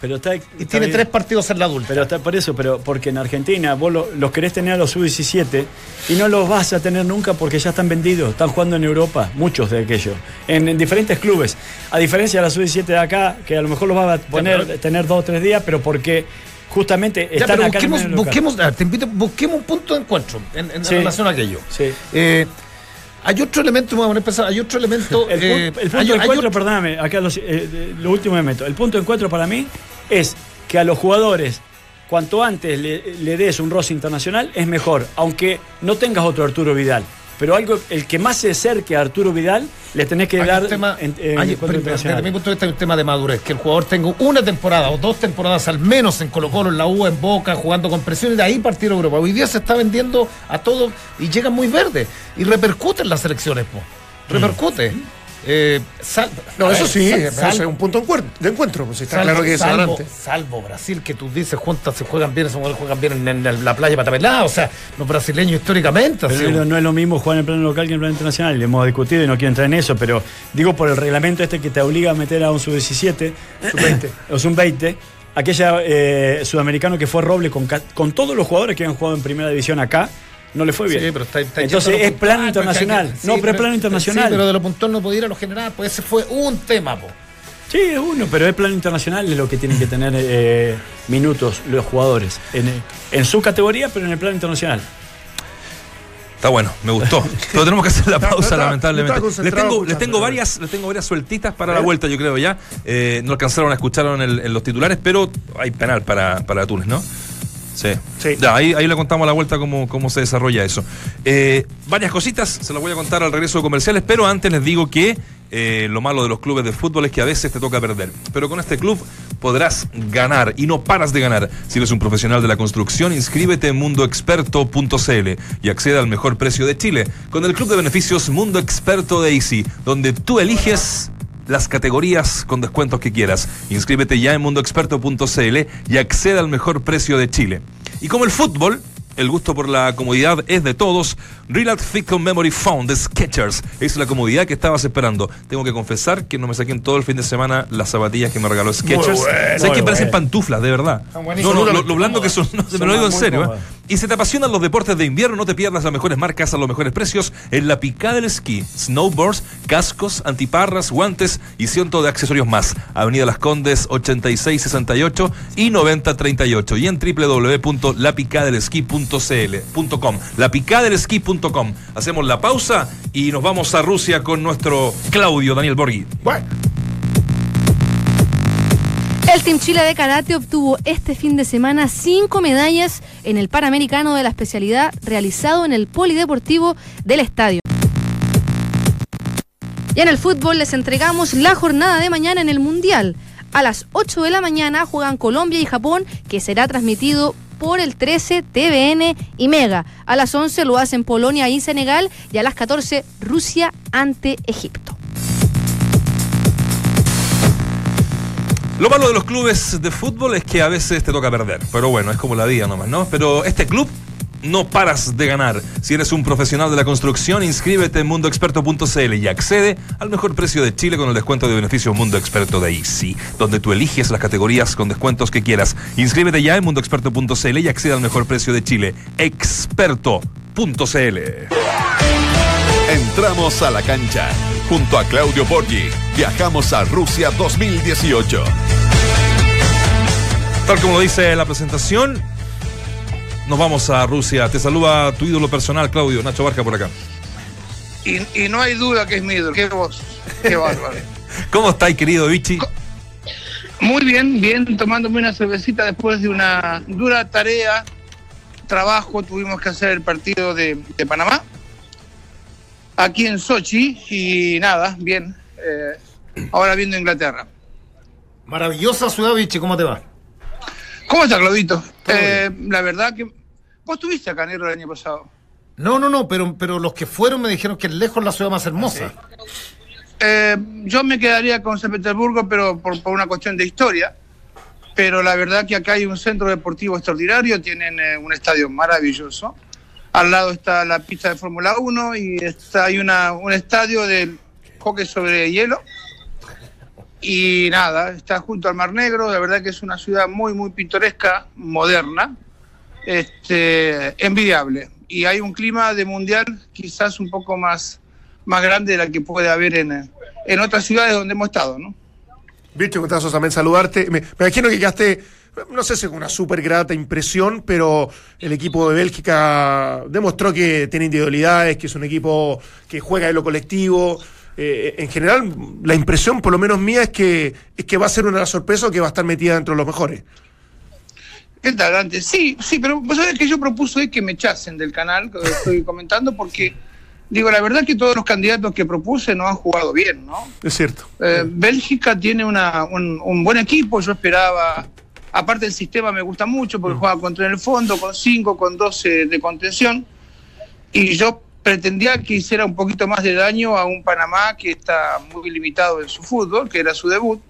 Pero está, Y está tiene bien. tres partidos en la adulta. Pero está por eso, pero porque en Argentina vos lo- los querés tener a los sub-17 y no los vas a tener nunca porque ya están vendidos, están jugando en Europa, muchos de aquellos, en, en diferentes clubes. A diferencia de la sub-17 de acá, que a lo mejor los vas a poner, pero- tener dos o tres días, pero porque justamente Ya, están pero acá en busquemos, local. busquemos, a ver, te invito, busquemos un punto de encuentro en, en Sí. relación a aquello. Sí. Eh, hay otro elemento, me voy a poner pesado, hay otro elemento. El, eh, el punto hay- de encuentro, otro- perdóname, acá los- eh, lo último que meto. El punto de encuentro para mí es que a los jugadores, cuanto antes le, le des un roce internacional, es mejor, aunque no tengas otro Arturo Vidal. Pero algo, el que más se acerque a Arturo Vidal, le tenés que Hay dar un tema, en, en hay- encuentro pero- internacional. desde mi punto de vista hay un tema de madurez, que el jugador tenga una temporada o dos temporadas al menos en Colo Colo, en la U, en Boca, jugando con presión y de ahí partir a Europa. Hoy día se está vendiendo a todo y llega muy verde y repercute en las selecciones, po. repercute. Eh, sal- No, eso ver, sí, sal- eso sal- es un punto de encuentro, de encuentro pues está salvo- claro que eso salvo, adelante. salvo Brasil, que tú dices, juntas se juegan bien, se juegan bien en, en la playa Patapelá, o sea, los brasileños históricamente. Pero así, no, no es lo mismo jugar en el plano local que en el plano internacional, le hemos discutido y no quiero entrar en eso, pero digo por el reglamento este que te obliga a meter a un sub-17, Sub-20. o sub-20, aquella eh, sudamericano que fue Roble con, con todos los jugadores que habían jugado en primera división acá, no le fue bien. Sí, pero está- está Entonces es plano puntual, internacional. pues, que- no, sí, pero es plano internacional. Sí, pero de lo puntual no podía ir a lo general, pues ese fue un tema, po. Sí, es uno, pero es plano internacional es lo que tienen que tener eh, minutos los jugadores. En, en su categoría, pero en el plano internacional. Está bueno, me gustó. Pero tenemos que hacer la No, no pausa, lamentablemente. no Les tengo, varias, les tengo varias sueltitas para la vuelta, yo creo ya. Eh, no alcanzaron a escucharlo en, el- en los titulares, pero hay penal para, para Túnez, ¿no? Sí. Sí. Ya, ahí, ahí le contamos a la vuelta cómo, cómo se desarrolla eso. Eh, varias cositas, se las voy a contar al regreso de comerciales, pero antes les digo que eh, lo malo de los clubes de fútbol es que a veces te toca perder. Pero con este club podrás ganar y no paras de ganar. Si eres un profesional de la construcción, inscríbete en mundoexperto.cl y accede al mejor precio de Chile con el club de beneficios Mundo Experto de Easy, donde tú eliges las categorías con descuentos que quieras. Inscríbete ya en mundoexperto.cl y accede al mejor precio de Chile. Y como el fútbol, el gusto por la comodidad es de todos. Relax Fit con Memory Found de Skechers es la comodidad que estabas esperando. Tengo que confesar que no me saqué en todo el fin de semana las zapatillas que me regaló Skechers. bueno, ¿Sabes que parecen bueno. pantuflas, de verdad? No, lo, lo blando que son, no, me lo digo en serio. ¿eh? Y si te apasionan los deportes de invierno, no te pierdas las mejores marcas a los mejores precios en la picada del esquí. Snowboards, cascos, antiparras, guantes y cientos de accesorios más. Avenida Las Condes 8668 y 9038 y en lapicadelesquí.com Hacemos la pausa y nos vamos a Rusia con nuestro Claudio Daniel Borghi. Bueno, El Team Chile de Karate obtuvo este fin de semana cinco medallas en el Panamericano de la especialidad realizado en el Polideportivo del Estadio. Y en el fútbol les entregamos la jornada de mañana en el Mundial. A las 8 de la mañana juegan Colombia y Japón, que será transmitido por el 13 TVN y Mega. A las 11 lo hacen Polonia y Senegal y a las 14 Rusia ante Egipto. Lo malo de los clubes de fútbol es que a veces te toca perder. Pero bueno, es como la vida nomás, ¿no? Pero este club no paras de ganar. Si eres un profesional de la construcción, inscríbete en mundoexperto.cl y accede al mejor precio de Chile con el descuento de beneficio Mundo Experto de Easy, donde tú eliges las categorías con descuentos que quieras. Inscríbete ya en mundoexperto.cl y accede al mejor precio de Chile. Experto.cl. Entramos a la cancha. Junto a Claudio Borgi, viajamos a Rusia 2018. Tal como lo dice la presentación, nos vamos a Rusia. Te saluda tu ídolo personal, Claudio, Nacho Barca por acá. Y, y no hay duda que es mi ídolo. Qué voz. Qué bárbaro. ¿Cómo estáis, querido Vichy? Muy bien, bien, tomándome una cervecita después de una dura tarea, trabajo. Tuvimos que hacer el partido de, de Panamá, aquí en Sochi, y nada, bien. eh, ahora viendo Inglaterra. Maravillosa ciudad, Vichy, ¿cómo te va? ¿Cómo está, Claudito? Eh, la verdad que. Vos estuviste acá, Negro, el año pasado. No, no, no, pero, pero los que fueron me dijeron que lejos es la ciudad más hermosa. Eh, yo me quedaría con San Petersburgo, pero por, por una cuestión de historia. Pero la verdad que acá hay un centro deportivo extraordinario, tienen eh, un estadio maravilloso. Al lado está la pista de Fórmula 1 y está, hay una, un estadio de hockey sobre hielo. Y nada, está junto al Mar Negro, la verdad que es una ciudad muy, muy pintoresca, moderna, este, envidiable. Y hay un clima de mundial quizás un poco más, más grande de la que puede haber en, en otras ciudades donde hemos estado, ¿no? Bicho, gustazo también saludarte. Me, imagino que quedaste, no sé si con una súper grata impresión, pero el equipo de Bélgica demostró que tiene individualidades, que es un equipo que juega en lo colectivo. Eh, en general, la impresión, por lo menos mía, es que, es que va a ser una sorpresa o que va a estar metida dentro de los mejores. ¿Qué tal, Dante? Sí, sí, pero vos sabés que yo propuse que me echasen del canal, que estoy comentando, porque, digo, la verdad que todos los candidatos que propuse no han jugado bien, ¿no? Es cierto. Eh, Bélgica tiene una, un, un buen equipo, yo esperaba, aparte el sistema me gusta mucho porque juega contra en el fondo, con 5, con 12 de contención, y yo pretendía que hiciera un poquito más de daño a un Panamá que está muy limitado en su fútbol, que era su debut,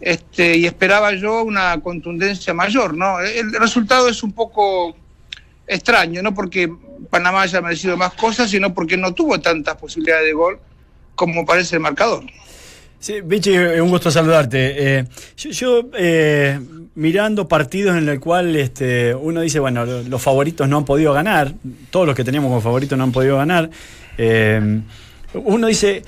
este, y esperaba yo una contundencia mayor, ¿no? El resultado es un poco extraño, no porque Panamá haya merecido más cosas, sino porque no tuvo tantas posibilidades de gol como parece el marcador. Sí, Vichy, un gusto saludarte. Eh, yo, eh, mirando partidos en el cual este, uno dice, bueno, lo- los favoritos no han podido ganar, todos los que teníamos como favoritos no han podido ganar, eh, uno dice,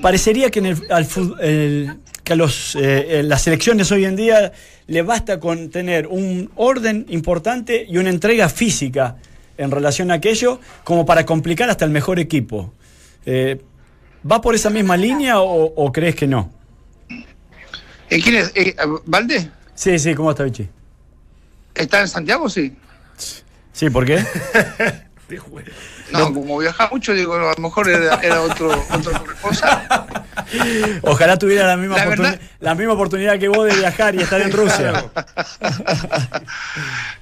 parecería que, en el, que a los, las selecciones hoy en día le basta con tener un orden importante y una entrega física en relación a aquello como para complicar hasta el mejor equipo. Eh, ¿Va por esa misma línea o, o crees que no? Eh, ¿Quién es? Eh, ¿Valde? Sí, sí, ¿cómo está Vichy? ¿Está en Santiago? Sí. Sí, ¿por qué? No, como viaja mucho, digo, a lo mejor era, era otro, otro corresponsal. Ojalá tuviera la misma, La oportuni- verdad- la misma oportunidad que vos de viajar y estar en Rusia.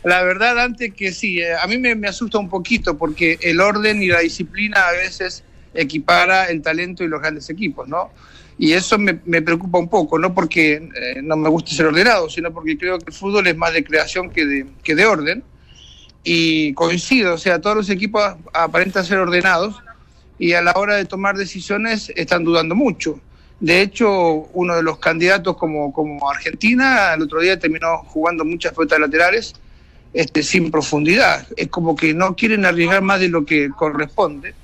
La verdad, antes que sí, eh, a mí me, me asusta un poquito porque el orden y la disciplina a veces equipara el talento y los grandes equipos, ¿no? Y eso me, me preocupa un poco, no porque eh, no me guste ser ordenado, sino porque creo que el fútbol es más de creación que de, que de orden. Y coincido, o sea, todos los equipos aparentan ser ordenados y a la hora de tomar decisiones están dudando mucho. De hecho, uno de los candidatos como, como Argentina, el otro día terminó jugando muchas pelotas laterales este, sin profundidad. Es como que no quieren arriesgar más de lo que corresponde.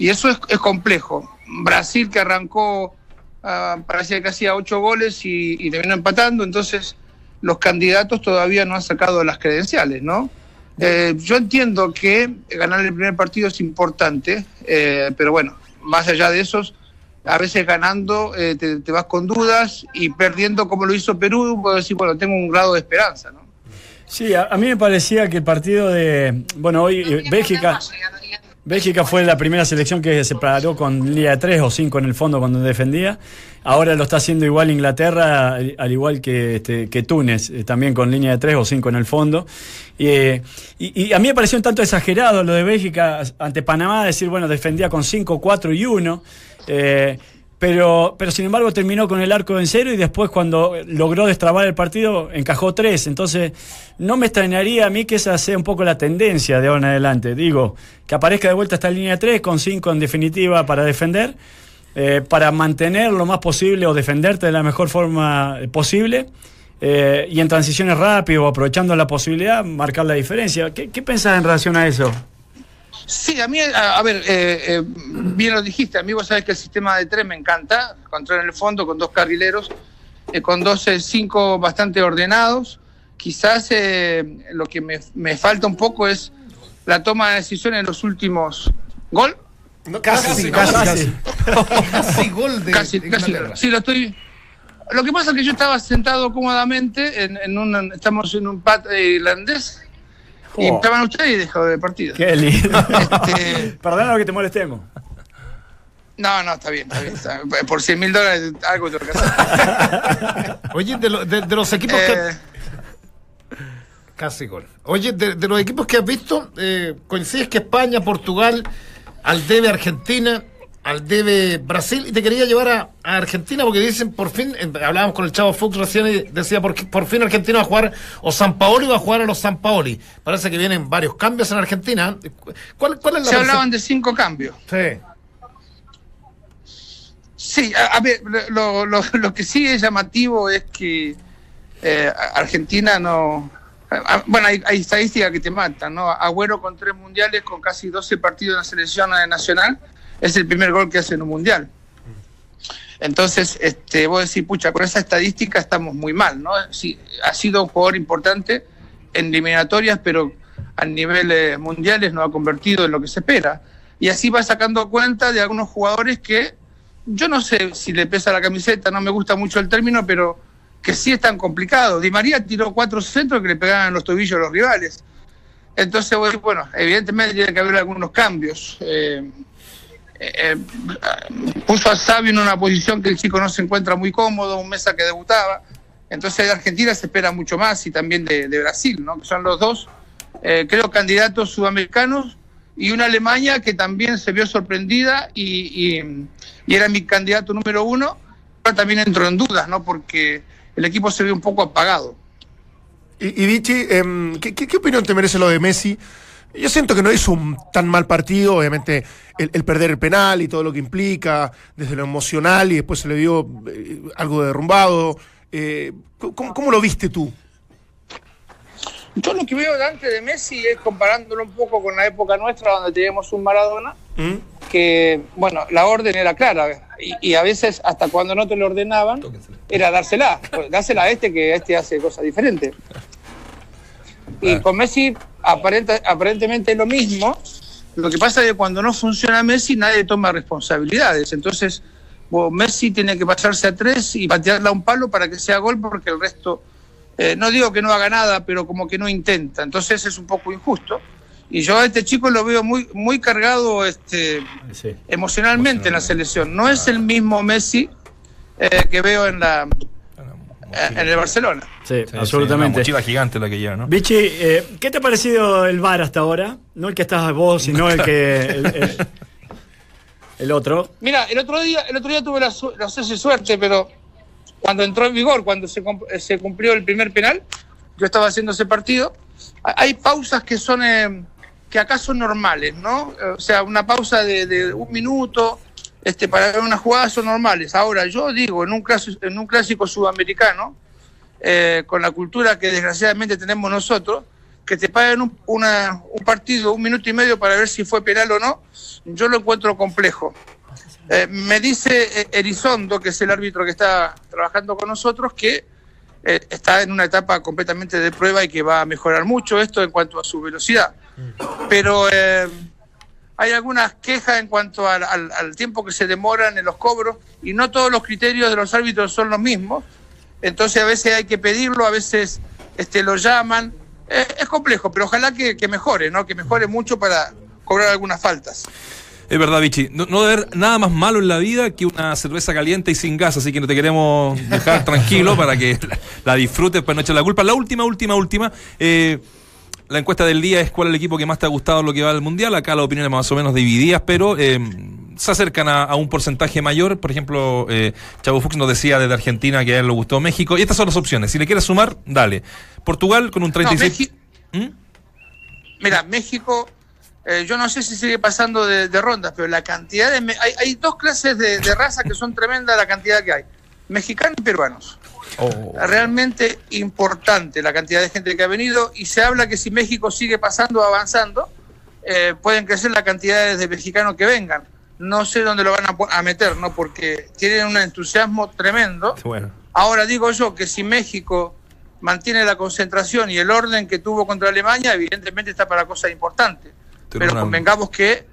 Y eso es, es complejo. Brasil que arrancó, ah, parecía que hacía ocho goles y, y terminó empatando, entonces los candidatos todavía no han sacado las credenciales, ¿no? Eh, yo entiendo que ganar el primer partido es importante, eh, pero bueno, más allá de esos, a veces ganando eh, te, te vas con dudas y perdiendo como lo hizo Perú, puedo decir, bueno, tengo un grado de esperanza, ¿no? Sí, a, a mí me parecía que el partido de. Bueno, hoy eh, Bélgica. Bélgica fue la primera selección que se paró con línea de 3 o 5 en el fondo cuando defendía. Ahora lo está haciendo igual Inglaterra, al al igual que, este, Túnez, eh, también con línea de 3 o 5 en el fondo. Y, eh, y- a mí me pareció un tanto exagerado lo de Bélgica ante Panamá, decir, bueno, defendía con 5, 4 y 1. Eh, pero, pero sin embargo terminó con el arco en cero y después cuando logró destrabar el partido encajó tres. Entonces no me extrañaría a mí que esa sea un poco la tendencia de ahora en adelante. Digo, que aparezca de vuelta esta línea 3 con 5 en definitiva para defender, eh, para mantener lo más posible o defenderte de la mejor forma posible. eh, y en transiciones rápidas aprovechando la posibilidad, marcar la diferencia. ¿Qué, qué pensás en relación a eso? Sí, a mí, a, a ver, eh, eh, bien lo dijiste, a mí vos sabés que el sistema de tres me encanta, control en el fondo con dos carrileros, eh, con dos eh, cinco bastante ordenados. Quizás eh, lo que me, me falta un poco es la toma de decisiones en los últimos gol. No, casi, Casi, casi, casi. Casi gol de, casi, de casi. Sí, lo estoy. Lo que pasa es que yo estaba sentado cómodamente en, en un, estamos en un pat irlandés y Oh. estaban ustedes y dejó de partido. Qué lindo. Este, Perdona que te molestemos. No, no, está bien, está bien. está bien. Por 100 mil dólares algo tengo que hacer. Oye, de, lo- de- de los equipos que. Eh, Casi gol. Oye, de, de los equipos que has visto, eh, coincides que España, Portugal, al debe Argentina, al debe Brasil, y te quería llevar a, a Argentina porque dicen, por fin, eh, hablábamos con el Chavo Fuchs recién y decía, por, por fin Argentina va a jugar, o San Paoli va a jugar a los San Paoli. Parece que vienen varios cambios en Argentina. ¿Cuál, cuál es la se hablaban de cinco cambios. Sí. Sí, a, a ver, lo, lo- lo que sí es llamativo es que eh, Argentina no. Bueno, hay, hay estadísticas que te matan, ¿no? Agüero con tres mundiales, con casi 12 partidos en la selección nacional, es el primer gol que hace en un mundial. Entonces, este, vos decís, pucha, con esa estadística estamos muy mal, ¿no? Sí, ha sido un jugador importante en eliminatorias, pero a niveles mundiales no ha convertido en lo que se espera. Y así va sacando cuenta de algunos jugadores que yo no sé si le pesa la camiseta, no me gusta mucho el término, pero que sí están complicados. Di María tiró cuatro centros que le pegaban los tobillos a los rivales. Entonces, bueno, evidentemente tiene que haber algunos cambios. Eh, eh, puso a Sabio en una posición que el chico no se encuentra muy cómodo, un mesa que debutaba. Entonces de Argentina se espera mucho más y también de, Brasil, ¿no? que son los dos, eh, creo, candidatos sudamericanos y una Alemania que también se vio sorprendida y, era mi candidato número uno, pero también entró en dudas, ¿no? porque el equipo se ve un poco apagado. Y, y Vichy, em, ¿qué, qué, qué opinión te merece lo de Messi? Yo siento que no hizo un tan mal partido, obviamente el, el perder el penal y todo lo que implica, desde lo emocional y después se le dio eh, algo derrumbado. Eh, ¿cómo, cómo lo viste tú? Yo lo que veo delante de Messi es comparándolo un poco con la época nuestra donde teníamos un Maradona, ¿Mm? que, bueno, la orden era clara y, y a veces hasta cuando no te lo ordenaban era dársela, pues, dársela a este que este hace cosas diferentes. Y con Messi aparenta, aparentemente es lo mismo, lo que pasa es que cuando no funciona Messi nadie toma responsabilidades, entonces bueno, Messi tiene que pasarse a tres y patearla a un palo para que sea gol porque el resto, eh, no digo que no haga nada, pero como que no intenta, entonces es un poco injusto. Y yo a este chico lo veo muy, muy cargado este, Sí. emocionalmente en la selección. No es el mismo Messi eh, que veo en la en el Barcelona. Sí, Sí, absolutamente. sí, una mochila gigante la que lleva, ¿no? Vichy, eh, ¿qué te ha parecido el VAR hasta ahora? No el que estás vos, sino el que. El, el- el otro. Mira, el otro día, el otro día tuve la, su- no sé si suerte, pero cuando entró en vigor, cuando se, eh, se cumplió el primer penal, yo estaba haciendo ese partido. ha- Hay pausas que son eh, que acá son normales, ¿no? Eh, O sea, una pausa de, de un minuto este, para ver una jugada son normales. Ahora, yo digo, en un clásico, en un clásico sudamericano, eh, con la cultura que desgraciadamente tenemos nosotros, que te paguen un, una- un partido un minuto y medio para ver si fue penal o no, yo lo encuentro complejo. Eh, me dice eh, Erizondo, que es el árbitro que está trabajando con nosotros, que eh, está en una etapa completamente de prueba y que va a mejorar mucho esto en cuanto a su velocidad. Pero eh, hay algunas quejas en cuanto al, al- al tiempo que se demoran en los cobros y no todos los criterios de los árbitros son los mismos. Entonces a veces hay que pedirlo, a veces este, lo llaman. Eh, es complejo, pero ojalá que, que mejore, ¿no? Que mejore mucho para cobrar algunas faltas. Es verdad, Vichy. No, no debe haber nada más malo en la vida que una cerveza caliente y sin gas, así que no te queremos dejar tranquilo para que la, la disfrutes para no echar la culpa. La última, última, última. eh, la encuesta del día es cuál es el equipo que más te ha gustado en lo que va al mundial. Acá las opiniones más o menos divididas, pero eh, se acercan a, a un porcentaje mayor. Por ejemplo, eh, Chavo Fuchs nos decía desde Argentina que a él le gustó México. Y estas son las opciones. Si le quieres sumar, dale. Portugal con un No, 36. México- ¿Mm? Mira, México, eh, yo no sé si sigue pasando de, de rondas, pero la cantidad de... Hay, hay dos clases de, de raza que son tremendas la cantidad que hay. Mexicanos y peruanos. Realmente importante la cantidad de gente que ha venido y se habla que si México sigue pasando, avanzando, eh, pueden crecer las cantidades de mexicanos que vengan. No sé dónde lo van a, meter, ¿no? Porque tienen un entusiasmo tremendo. Bueno. Ahora digo yo que si México mantiene la concentración y el orden que tuvo contra Alemania, evidentemente está para cosas importantes. Pero Pero una- convengamos que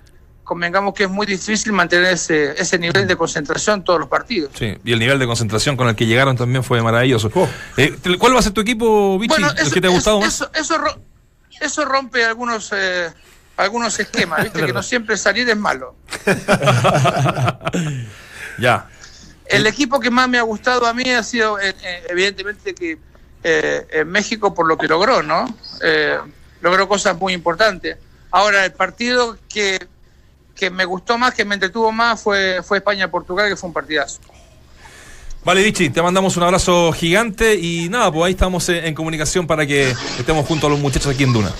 convengamos que es muy difícil mantener ese, ese nivel de concentración en todos los partidos. Sí, y el nivel de concentración con el que llegaron también fue maravilloso. Oh. Eh, ¿Cuál va a ser tu equipo, Vichy? Bueno, ¿El eso, que te ha gustado más? eso, eso, eso rompe algunos eh, algunos esquemas, ¿viste? que no siempre salir es malo. Ya. El equipo que más me ha gustado a mí ha sido, eh, eh, evidentemente, que eh, en México por lo que logró, ¿no? Eh, logró cosas muy importantes. Ahora, el partido que, que me gustó más, que me entretuvo más, fue, fue España-Portugal, que fue un partidazo. Vale, Vichy, te mandamos un abrazo gigante y nada, pues ahí estamos en, en comunicación para que estemos junto a los muchachos aquí en Duna.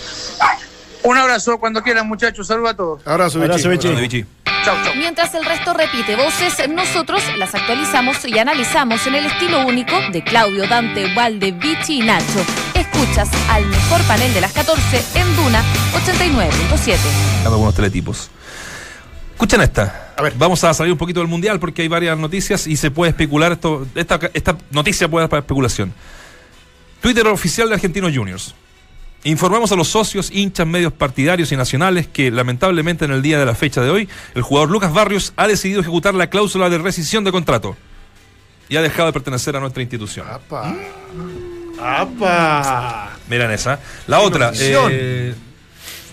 Un abrazo cuando quieran, muchachos. Saludos a todos. Abrazo, Abrazo, Vichy. Vichy. Chau, chau. Mientras el resto repite voces, nosotros las actualizamos y analizamos en el estilo único de Claudio, Dante, Valde, Vichy y Nacho. Escuchas al mejor panel de las 14 en Duna 89.7. Dando algunos teletipos. Escuchen esta. A ver. Vamos a salir un poquito del mundial porque hay varias noticias y se puede especular esto. Esta, esta noticia puede dar para especulación. Twitter oficial de Argentinos Juniors. Informamos a los socios, hinchas, medios partidarios y nacionales que lamentablemente en el día de la fecha de hoy, el jugador Lucas Barrios ha decidido ejecutar la cláusula de rescisión de contrato y ha dejado de pertenecer a nuestra institución. ¡Apa! ¡Apa! Miren esa. La otra. eh,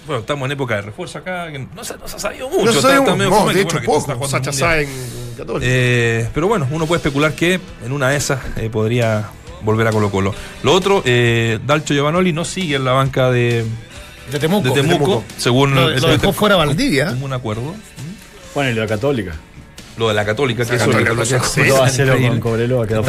bueno, estamos en época de refuerzo acá. que no, se, no se ha sabido mucho. No está medio fome, de hecho, bueno, poco. Sacha en Católica. Eh, pero bueno, uno puede especular que en una de esas eh, podría volver a Colo Colo. Lo otro, eh, Dalcho Giovanoli no sigue en la banca de, De Temuco. de Temuco, Temuco. según Lo- el lo dejó fuera Valdivia. Un acuerdo. Bueno, y la Católica. Lo de la Católica, que eso Católica, lo que- sí, es 2 a 0 con. Cobreloa, quedó.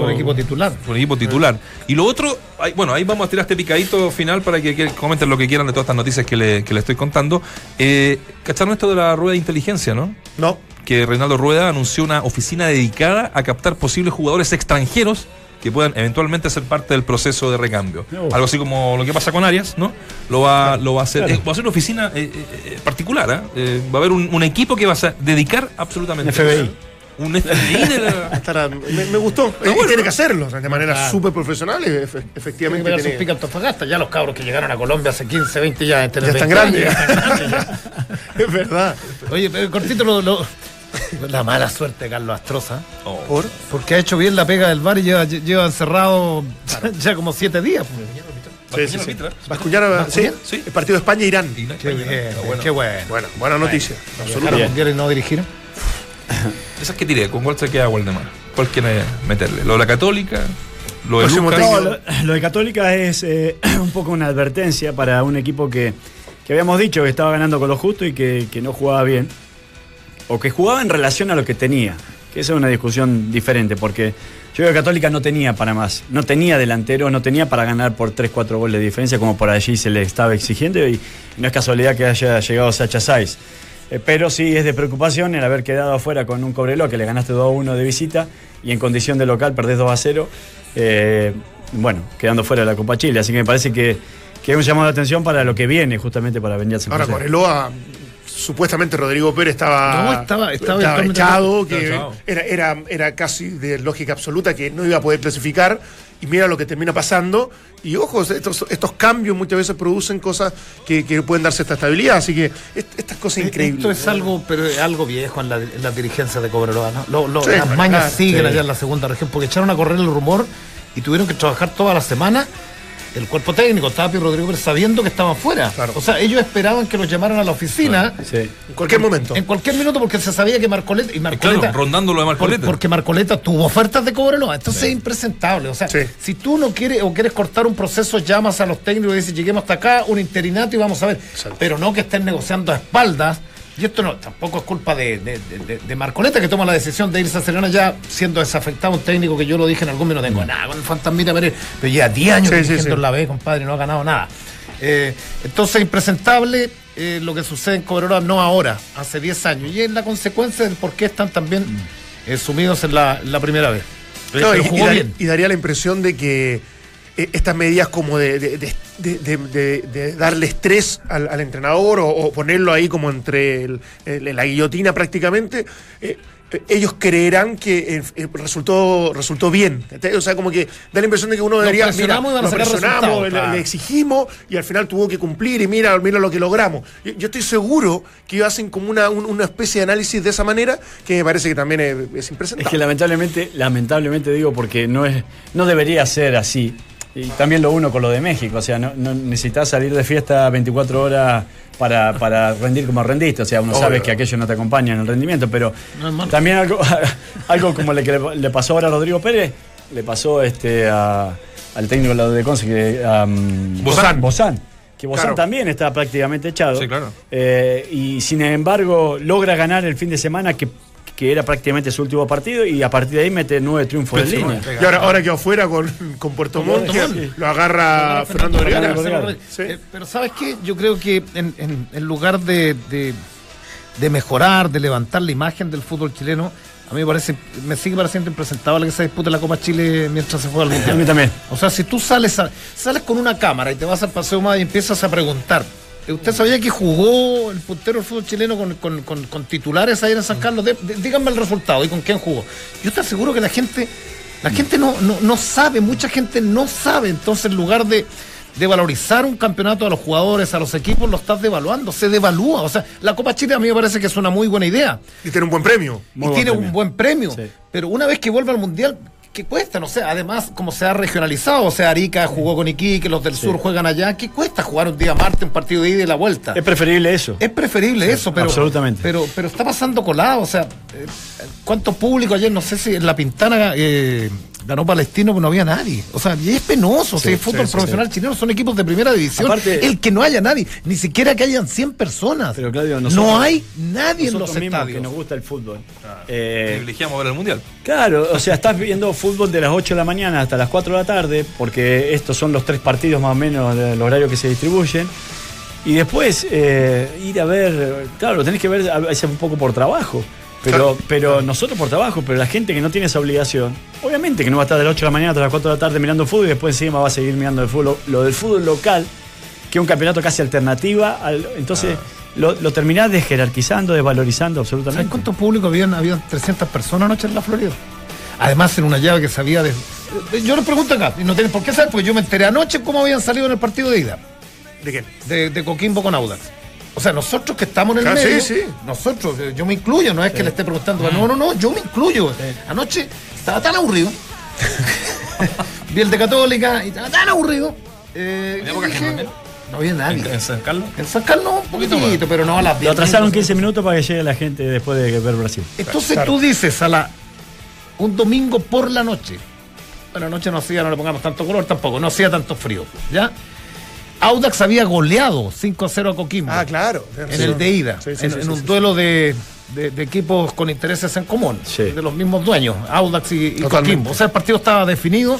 Por equipo titular. Por equipo titular. Y lo otro, bueno, ahí vamos a tirar este picadito final para que, que comenten lo que quieran de todas estas noticias que le, que le estoy contando. Eh, ¿Cacharon esto de la rueda de inteligencia, no? No. que Reinaldo Rueda anunció una oficina dedicada a captar posibles jugadores extranjeros que puedan eventualmente ser parte del proceso de recambio. Algo así como lo que pasa con Arias, ¿no? Lo va, lo va a hacer. Claro. eh, va a ser una oficina eh, eh, eh, particular, ¿ah? Eh, va a haber un, un equipo que va a dedicar absolutamente. FBI. Un FBI de la. Estará- me, me gustó. Eh, bueno. tiene que hacerlo de manera súper profesional. y efe- Tiene que efectivamente. tiene- Antofagasta. Ya los cabros que llegaron a Colombia hace 15, 20 ya. ya están grandes. es verdad. Oye, pero cortito lo, lo- La mala suerte de Carlos Astroza. Oh. Por. Porque ha hecho bien la pega del bar y lleva, lleva encerrado ya como siete días. pues. Sí, sí, sí. El partido de España-Irán. Y la- Qué bien, bueno. qué bueno. Bueno, buena noticia. Y no dirigir. Esas que tiré, ¿con cuál se queda Waldemar? ¿Cuál quiere meterle? ¿Lo de la Católica? ¿Lo de Lucas? técnico. No, lo, lo de Católica es eh, un poco una advertencia para un equipo que, que habíamos dicho que estaba ganando con lo justo y que, que no jugaba bien. O que jugaba en relación a lo que tenía. Que esa es una discusión diferente, porque yo creo que Católica no tenía para más. No tenía delantero, no tenía para ganar por 3-4 goles de diferencia, como por allí se le estaba exigiendo. Y, no es casualidad que haya llegado Sacha Saiz. Eh, pero sí es de preocupación el haber quedado afuera con un Cobreloa que le ganaste 2 a 1 de visita y en condición de local perdés 2 a 0. eh, bueno, quedando fuera de la Copa Chile. Así que me parece que, que es un llamado de atención para lo que viene, justamente para venir a Ahora, Coreloa, supuestamente Rodrigo Pérez estaba, No, estaba- echado, que era, era, era casi de lógica absoluta que no iba a poder clasificar. Y mira lo que termina pasando. Y ojo, estos, estos cambios muchas veces producen cosas que, que pueden darse esta estabilidad. Así que est- estas cosas increíbles. Esto es algo, pero es algo viejo en la, en la dirigencia de Cobreloa, ¿no? Lo- lo- Sí, las mañas claro, siguen sí. allá en la segunda región porque echaron a correr el rumor y tuvieron que trabajar toda la semana. El cuerpo técnico, Tapio Rodrigo Pérez, sabiendo que estaban fuera. Claro. O sea, ellos esperaban que los llamaran a la oficina Sí. En cualquier momento. en cualquier minuto porque se sabía que Marcoleta. Y Marcoleta Claro, rondando lo de Marcoleta. porque Marcoleta tuvo ofertas de Cobreloa. Entonces es impresentable. O sea, Sí. si tú no quieres o quieres cortar un proceso, llamas a los técnicos y dices, lleguemos hasta acá, un interinato y vamos a ver. Pero no que estén negociando a espaldas Y esto no, tampoco es culpa de, de, de- de Marcoleta que toma la decisión de irse a Serena ya siendo desafectado un técnico que yo lo dije en algún no tengo nada con el fantasmita Pérez, pero ya 10 años Sí, sí, sí. en la B, compadre, y no ha ganado nada. Eh, entonces, impresentable eh, lo que sucede en Cobreloa, no ahora, hace 10 años. Y es la consecuencia del por qué están también eh, sumidos en la, la primera vez. Y, y jugó dar- bien. y daría la impresión de que estas medidas como de, darle estrés al, al entrenador o, o ponerlo ahí como entre el- el- la guillotina prácticamente, eh, eh, ellos creerán que eh, eh, resultó resultó bien. O sea, como que da la impresión de que uno Nos debería, presionamos y van a lo sacar presionamos, le, claro. le exigimos y al final tuvo que cumplir y mira, mira lo que logramos. Yo, yo estoy seguro que ellos hacen como una, un- una especie de análisis de esa manera que me parece que también es, es impresentable. Es que lamentablemente, lamentablemente digo, porque no es, no debería ser así. Y también lo uno con lo de México, o sea, no, no necesitas salir de fiesta 24 horas para, para rendir como rendiste, o sea, uno Obvio. sabe que aquello no te acompaña en el rendimiento, pero No también algo, algo como le, que le, le pasó ahora a Rodrigo Pérez, le pasó este a- al técnico de Conce, que a, um, Bozán. Bozán, que Bozán Claro. también está prácticamente echado. Sí, claro. Eh, y sin embargo logra ganar el fin de semana que, que era prácticamente su último partido y a partir de ahí mete nueve triunfos en línea. Y ahora, ahora quedó fuera con, con Puerto Montt, sí. lo agarra Fernando Vergara. Fernando Vergara. Sí. Eh, pero ¿sabes qué? Yo creo que en, en- en lugar de, de- de mejorar, de levantar la imagen del fútbol chileno, a mí me parece, me sigue pareciendo impresentable que se dispute la Copa Chile mientras se juega el A Mundial. mí también. O sea, si tú sales a- sales con una cámara y te vas al paseo más y empiezas a preguntar, ¿eh, ¿usted sabía que jugó el puntero del fútbol chileno con, con- con- con titulares ahí en San Carlos? De- de- díganme el resultado y con quién jugó. Yo te aseguro que la gente, la gente no, no, no sabe, mucha gente no sabe. Entonces, en lugar de, de valorizar un campeonato a los jugadores, a los equipos, lo estás devaluando, se devalúa. O sea, la Copa Chile a mí me parece que es una muy buena idea Y tiene un buen premio. Muy y buen tiene premio. un buen premio. Sí. Pero una vez que vuelva al mundial, ¿qué cuesta? No sé, además, como se ha regionalizado, o sea, Arica jugó con Iquique, los del sur juegan allá, ¿qué cuesta jugar un día martes un partido de ida y la vuelta? Es preferible eso. Es preferible eso, pero, absolutamente. pero pero está pasando colado, o sea, eh, ¿cuánto público ayer? No sé si en La Pintana eh, ganó Palestino, pero no había nadie. O sea, y es penoso, o sea, el fútbol sí, profesional chileno son equipos de primera división. Aparte- el que no haya nadie, ni siquiera que hayan 100 personas. Pero, Claudio, no nosotros- hay nadie en los estadios. que nos gusta el fútbol. Eh, Privilegiamos ver el mundial. claro, o sea, estás viendo fútbol de las 8 de la mañana hasta las 4 de la tarde, porque estos son los tres partidos más o menos del horario que se distribuyen. Y después eh, ir a ver, eh, claro, lo tenés que ver a veces un poco por trabajo. Pero, pero nosotros por trabajo, pero la gente que no tiene esa obligación, obviamente que no va a estar de las 8 de la mañana hasta las 4 de la tarde mirando fútbol y después encima va a seguir mirando el fútbol, lo, lo del fútbol local, que es un campeonato casi alternativa, al- entonces lo, lo terminás desjerarquizando, desvalorizando ¿Sabes absolutamente. cuánto público habían? Habían 300 personas anoche en la Florida. Además, en una llave que sabía de. Yo les pregunto acá, y no tienen por qué saber, porque yo me enteré anoche cómo habían salido en el partido de ida, ¿De qué? de, de Coquimbo con Audax. O sea, nosotros que estamos en el Ah, sí, medio, sí. nosotros, eh, yo me incluyo, no es que le esté preguntando, no, no, no, yo me incluyo. Anoche estaba tan aburrido, vi el de Católica y estaba tan aburrido, eh, no había nadie. ¿En San Carlos? En San Carlos un poquitito, pero no a las Lo 10 atrasaron minutos. 15 minutos para que llegue la gente después de ver Brasil. Entonces Claro. tú dices a la un domingo por la noche. Bueno, anoche no hacía, no le pongamos tanto color tampoco, no hacía tanto frío, ¿ya? Audax había goleado 5 a 0 a Coquimbo Ah, claro. en el de ida, Sí, sí, en, sí, en sí, un sí. duelo de, de- de equipos con intereses en común, Sí. de los mismos dueños, Audax y. Coquimbo. O sea, el partido estaba definido,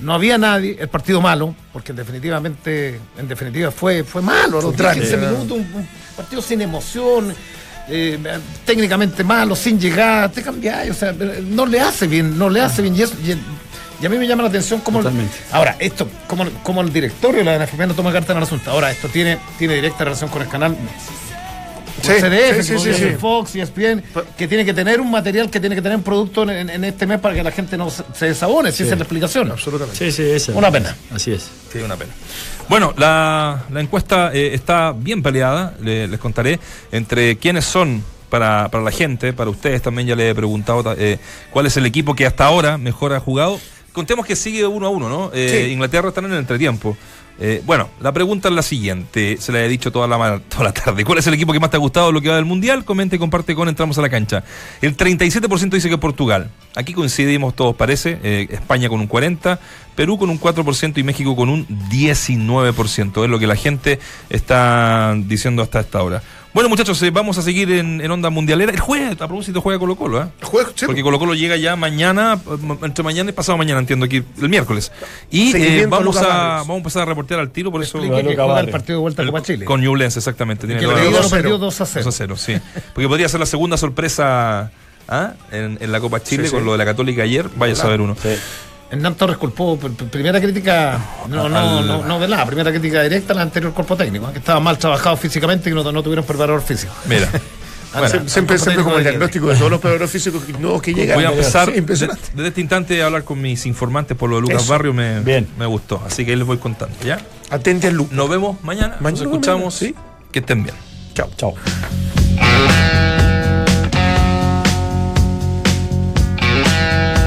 no había nadie, el partido malo, porque definitivamente, en definitiva fue, fue malo, los Contrario, 15 ¿no? minutos, un, un partido sin emoción, eh, técnicamente malo, sin llegar, te cambiáis, o sea, no le hace bien, no le hace bien. Y, eso- y- y a mí me llama la atención cómo... Totalmente. Ahora, esto, como, como el directorio de la NFP no toma carta en el asunto. Ahora, esto tiene, tiene directa relación con el canal Sí, CDF, sí, que sí, podría sí, ser sí. Fox, ESPN, que tiene que tener un material, que tiene que tener un producto en, en- en este mes para que la gente no se, se desabone, si esa es la explicación. Absolutamente. Sí, sí, esa. Una pena. Así es. Sí, una pena. Bueno, la, la encuesta eh, está bien peleada, le- les contaré, entre quiénes son para, para la gente, para ustedes también ya le he preguntado ta- eh, cuál es el equipo que hasta ahora mejor ha jugado. Contemos que sigue uno a uno, ¿no? Eh, Sí. Inglaterra están en el entretiempo. Eh, bueno, la pregunta es la siguiente, se la he dicho toda la, toda la tarde. ¿Cuál es el equipo que más te ha gustado lo que va del Mundial? Comenta y comparte con Entramos a la Cancha. El 37% dice que Portugal. Aquí coincidimos todos, parece. Eh, España con un 40%, Perú con un 4% y México con un 19%. Es lo que la gente está diciendo hasta esta hora. Bueno, muchachos, eh, vamos a seguir en, en onda mundialera. El jueves, a propósito, juega Colo Colo, ¿eh? Juego, sí, Porque Colo Colo llega ya mañana, entre mañana y pasado mañana, entiendo aquí, el miércoles. Y eh, vamos, a, vamos a empezar a reportear al tiro, por eso. Que juega el partido de vuelta a el- Copa Chile. con Ñublense, exactamente. Tiene que lo perdió 2 a 0. 2 a 0, sí. Porque podría ser la segunda sorpresa ¿ah? en, en la Copa Chile Sí, sí. con lo de la Católica ayer. Vaya a saber uno. Sí. Hernán Torres culpó, pr- pr- primera crítica, no, no, no, no velada, primera crítica directa al anterior cuerpo técnico, ¿eh? que estaba mal trabajado físicamente y que no, no tuvieron preparador físico. Mira. Bueno, Sie- siempre, siempre como el diagnóstico de todos los peores físicos nuevos que llegan. Voy a empezar Sí, de- impresionante. desde este instante a hablar con mis informantes por lo de Lucas Eso. Barrio. Me, Bien. me gustó. Así que ahí les voy contando. ¿ya? Atente al look. Nos vemos mañana. Mañana, Nos escuchamos. mañana, sí. Que estén bien. Chao. Chao.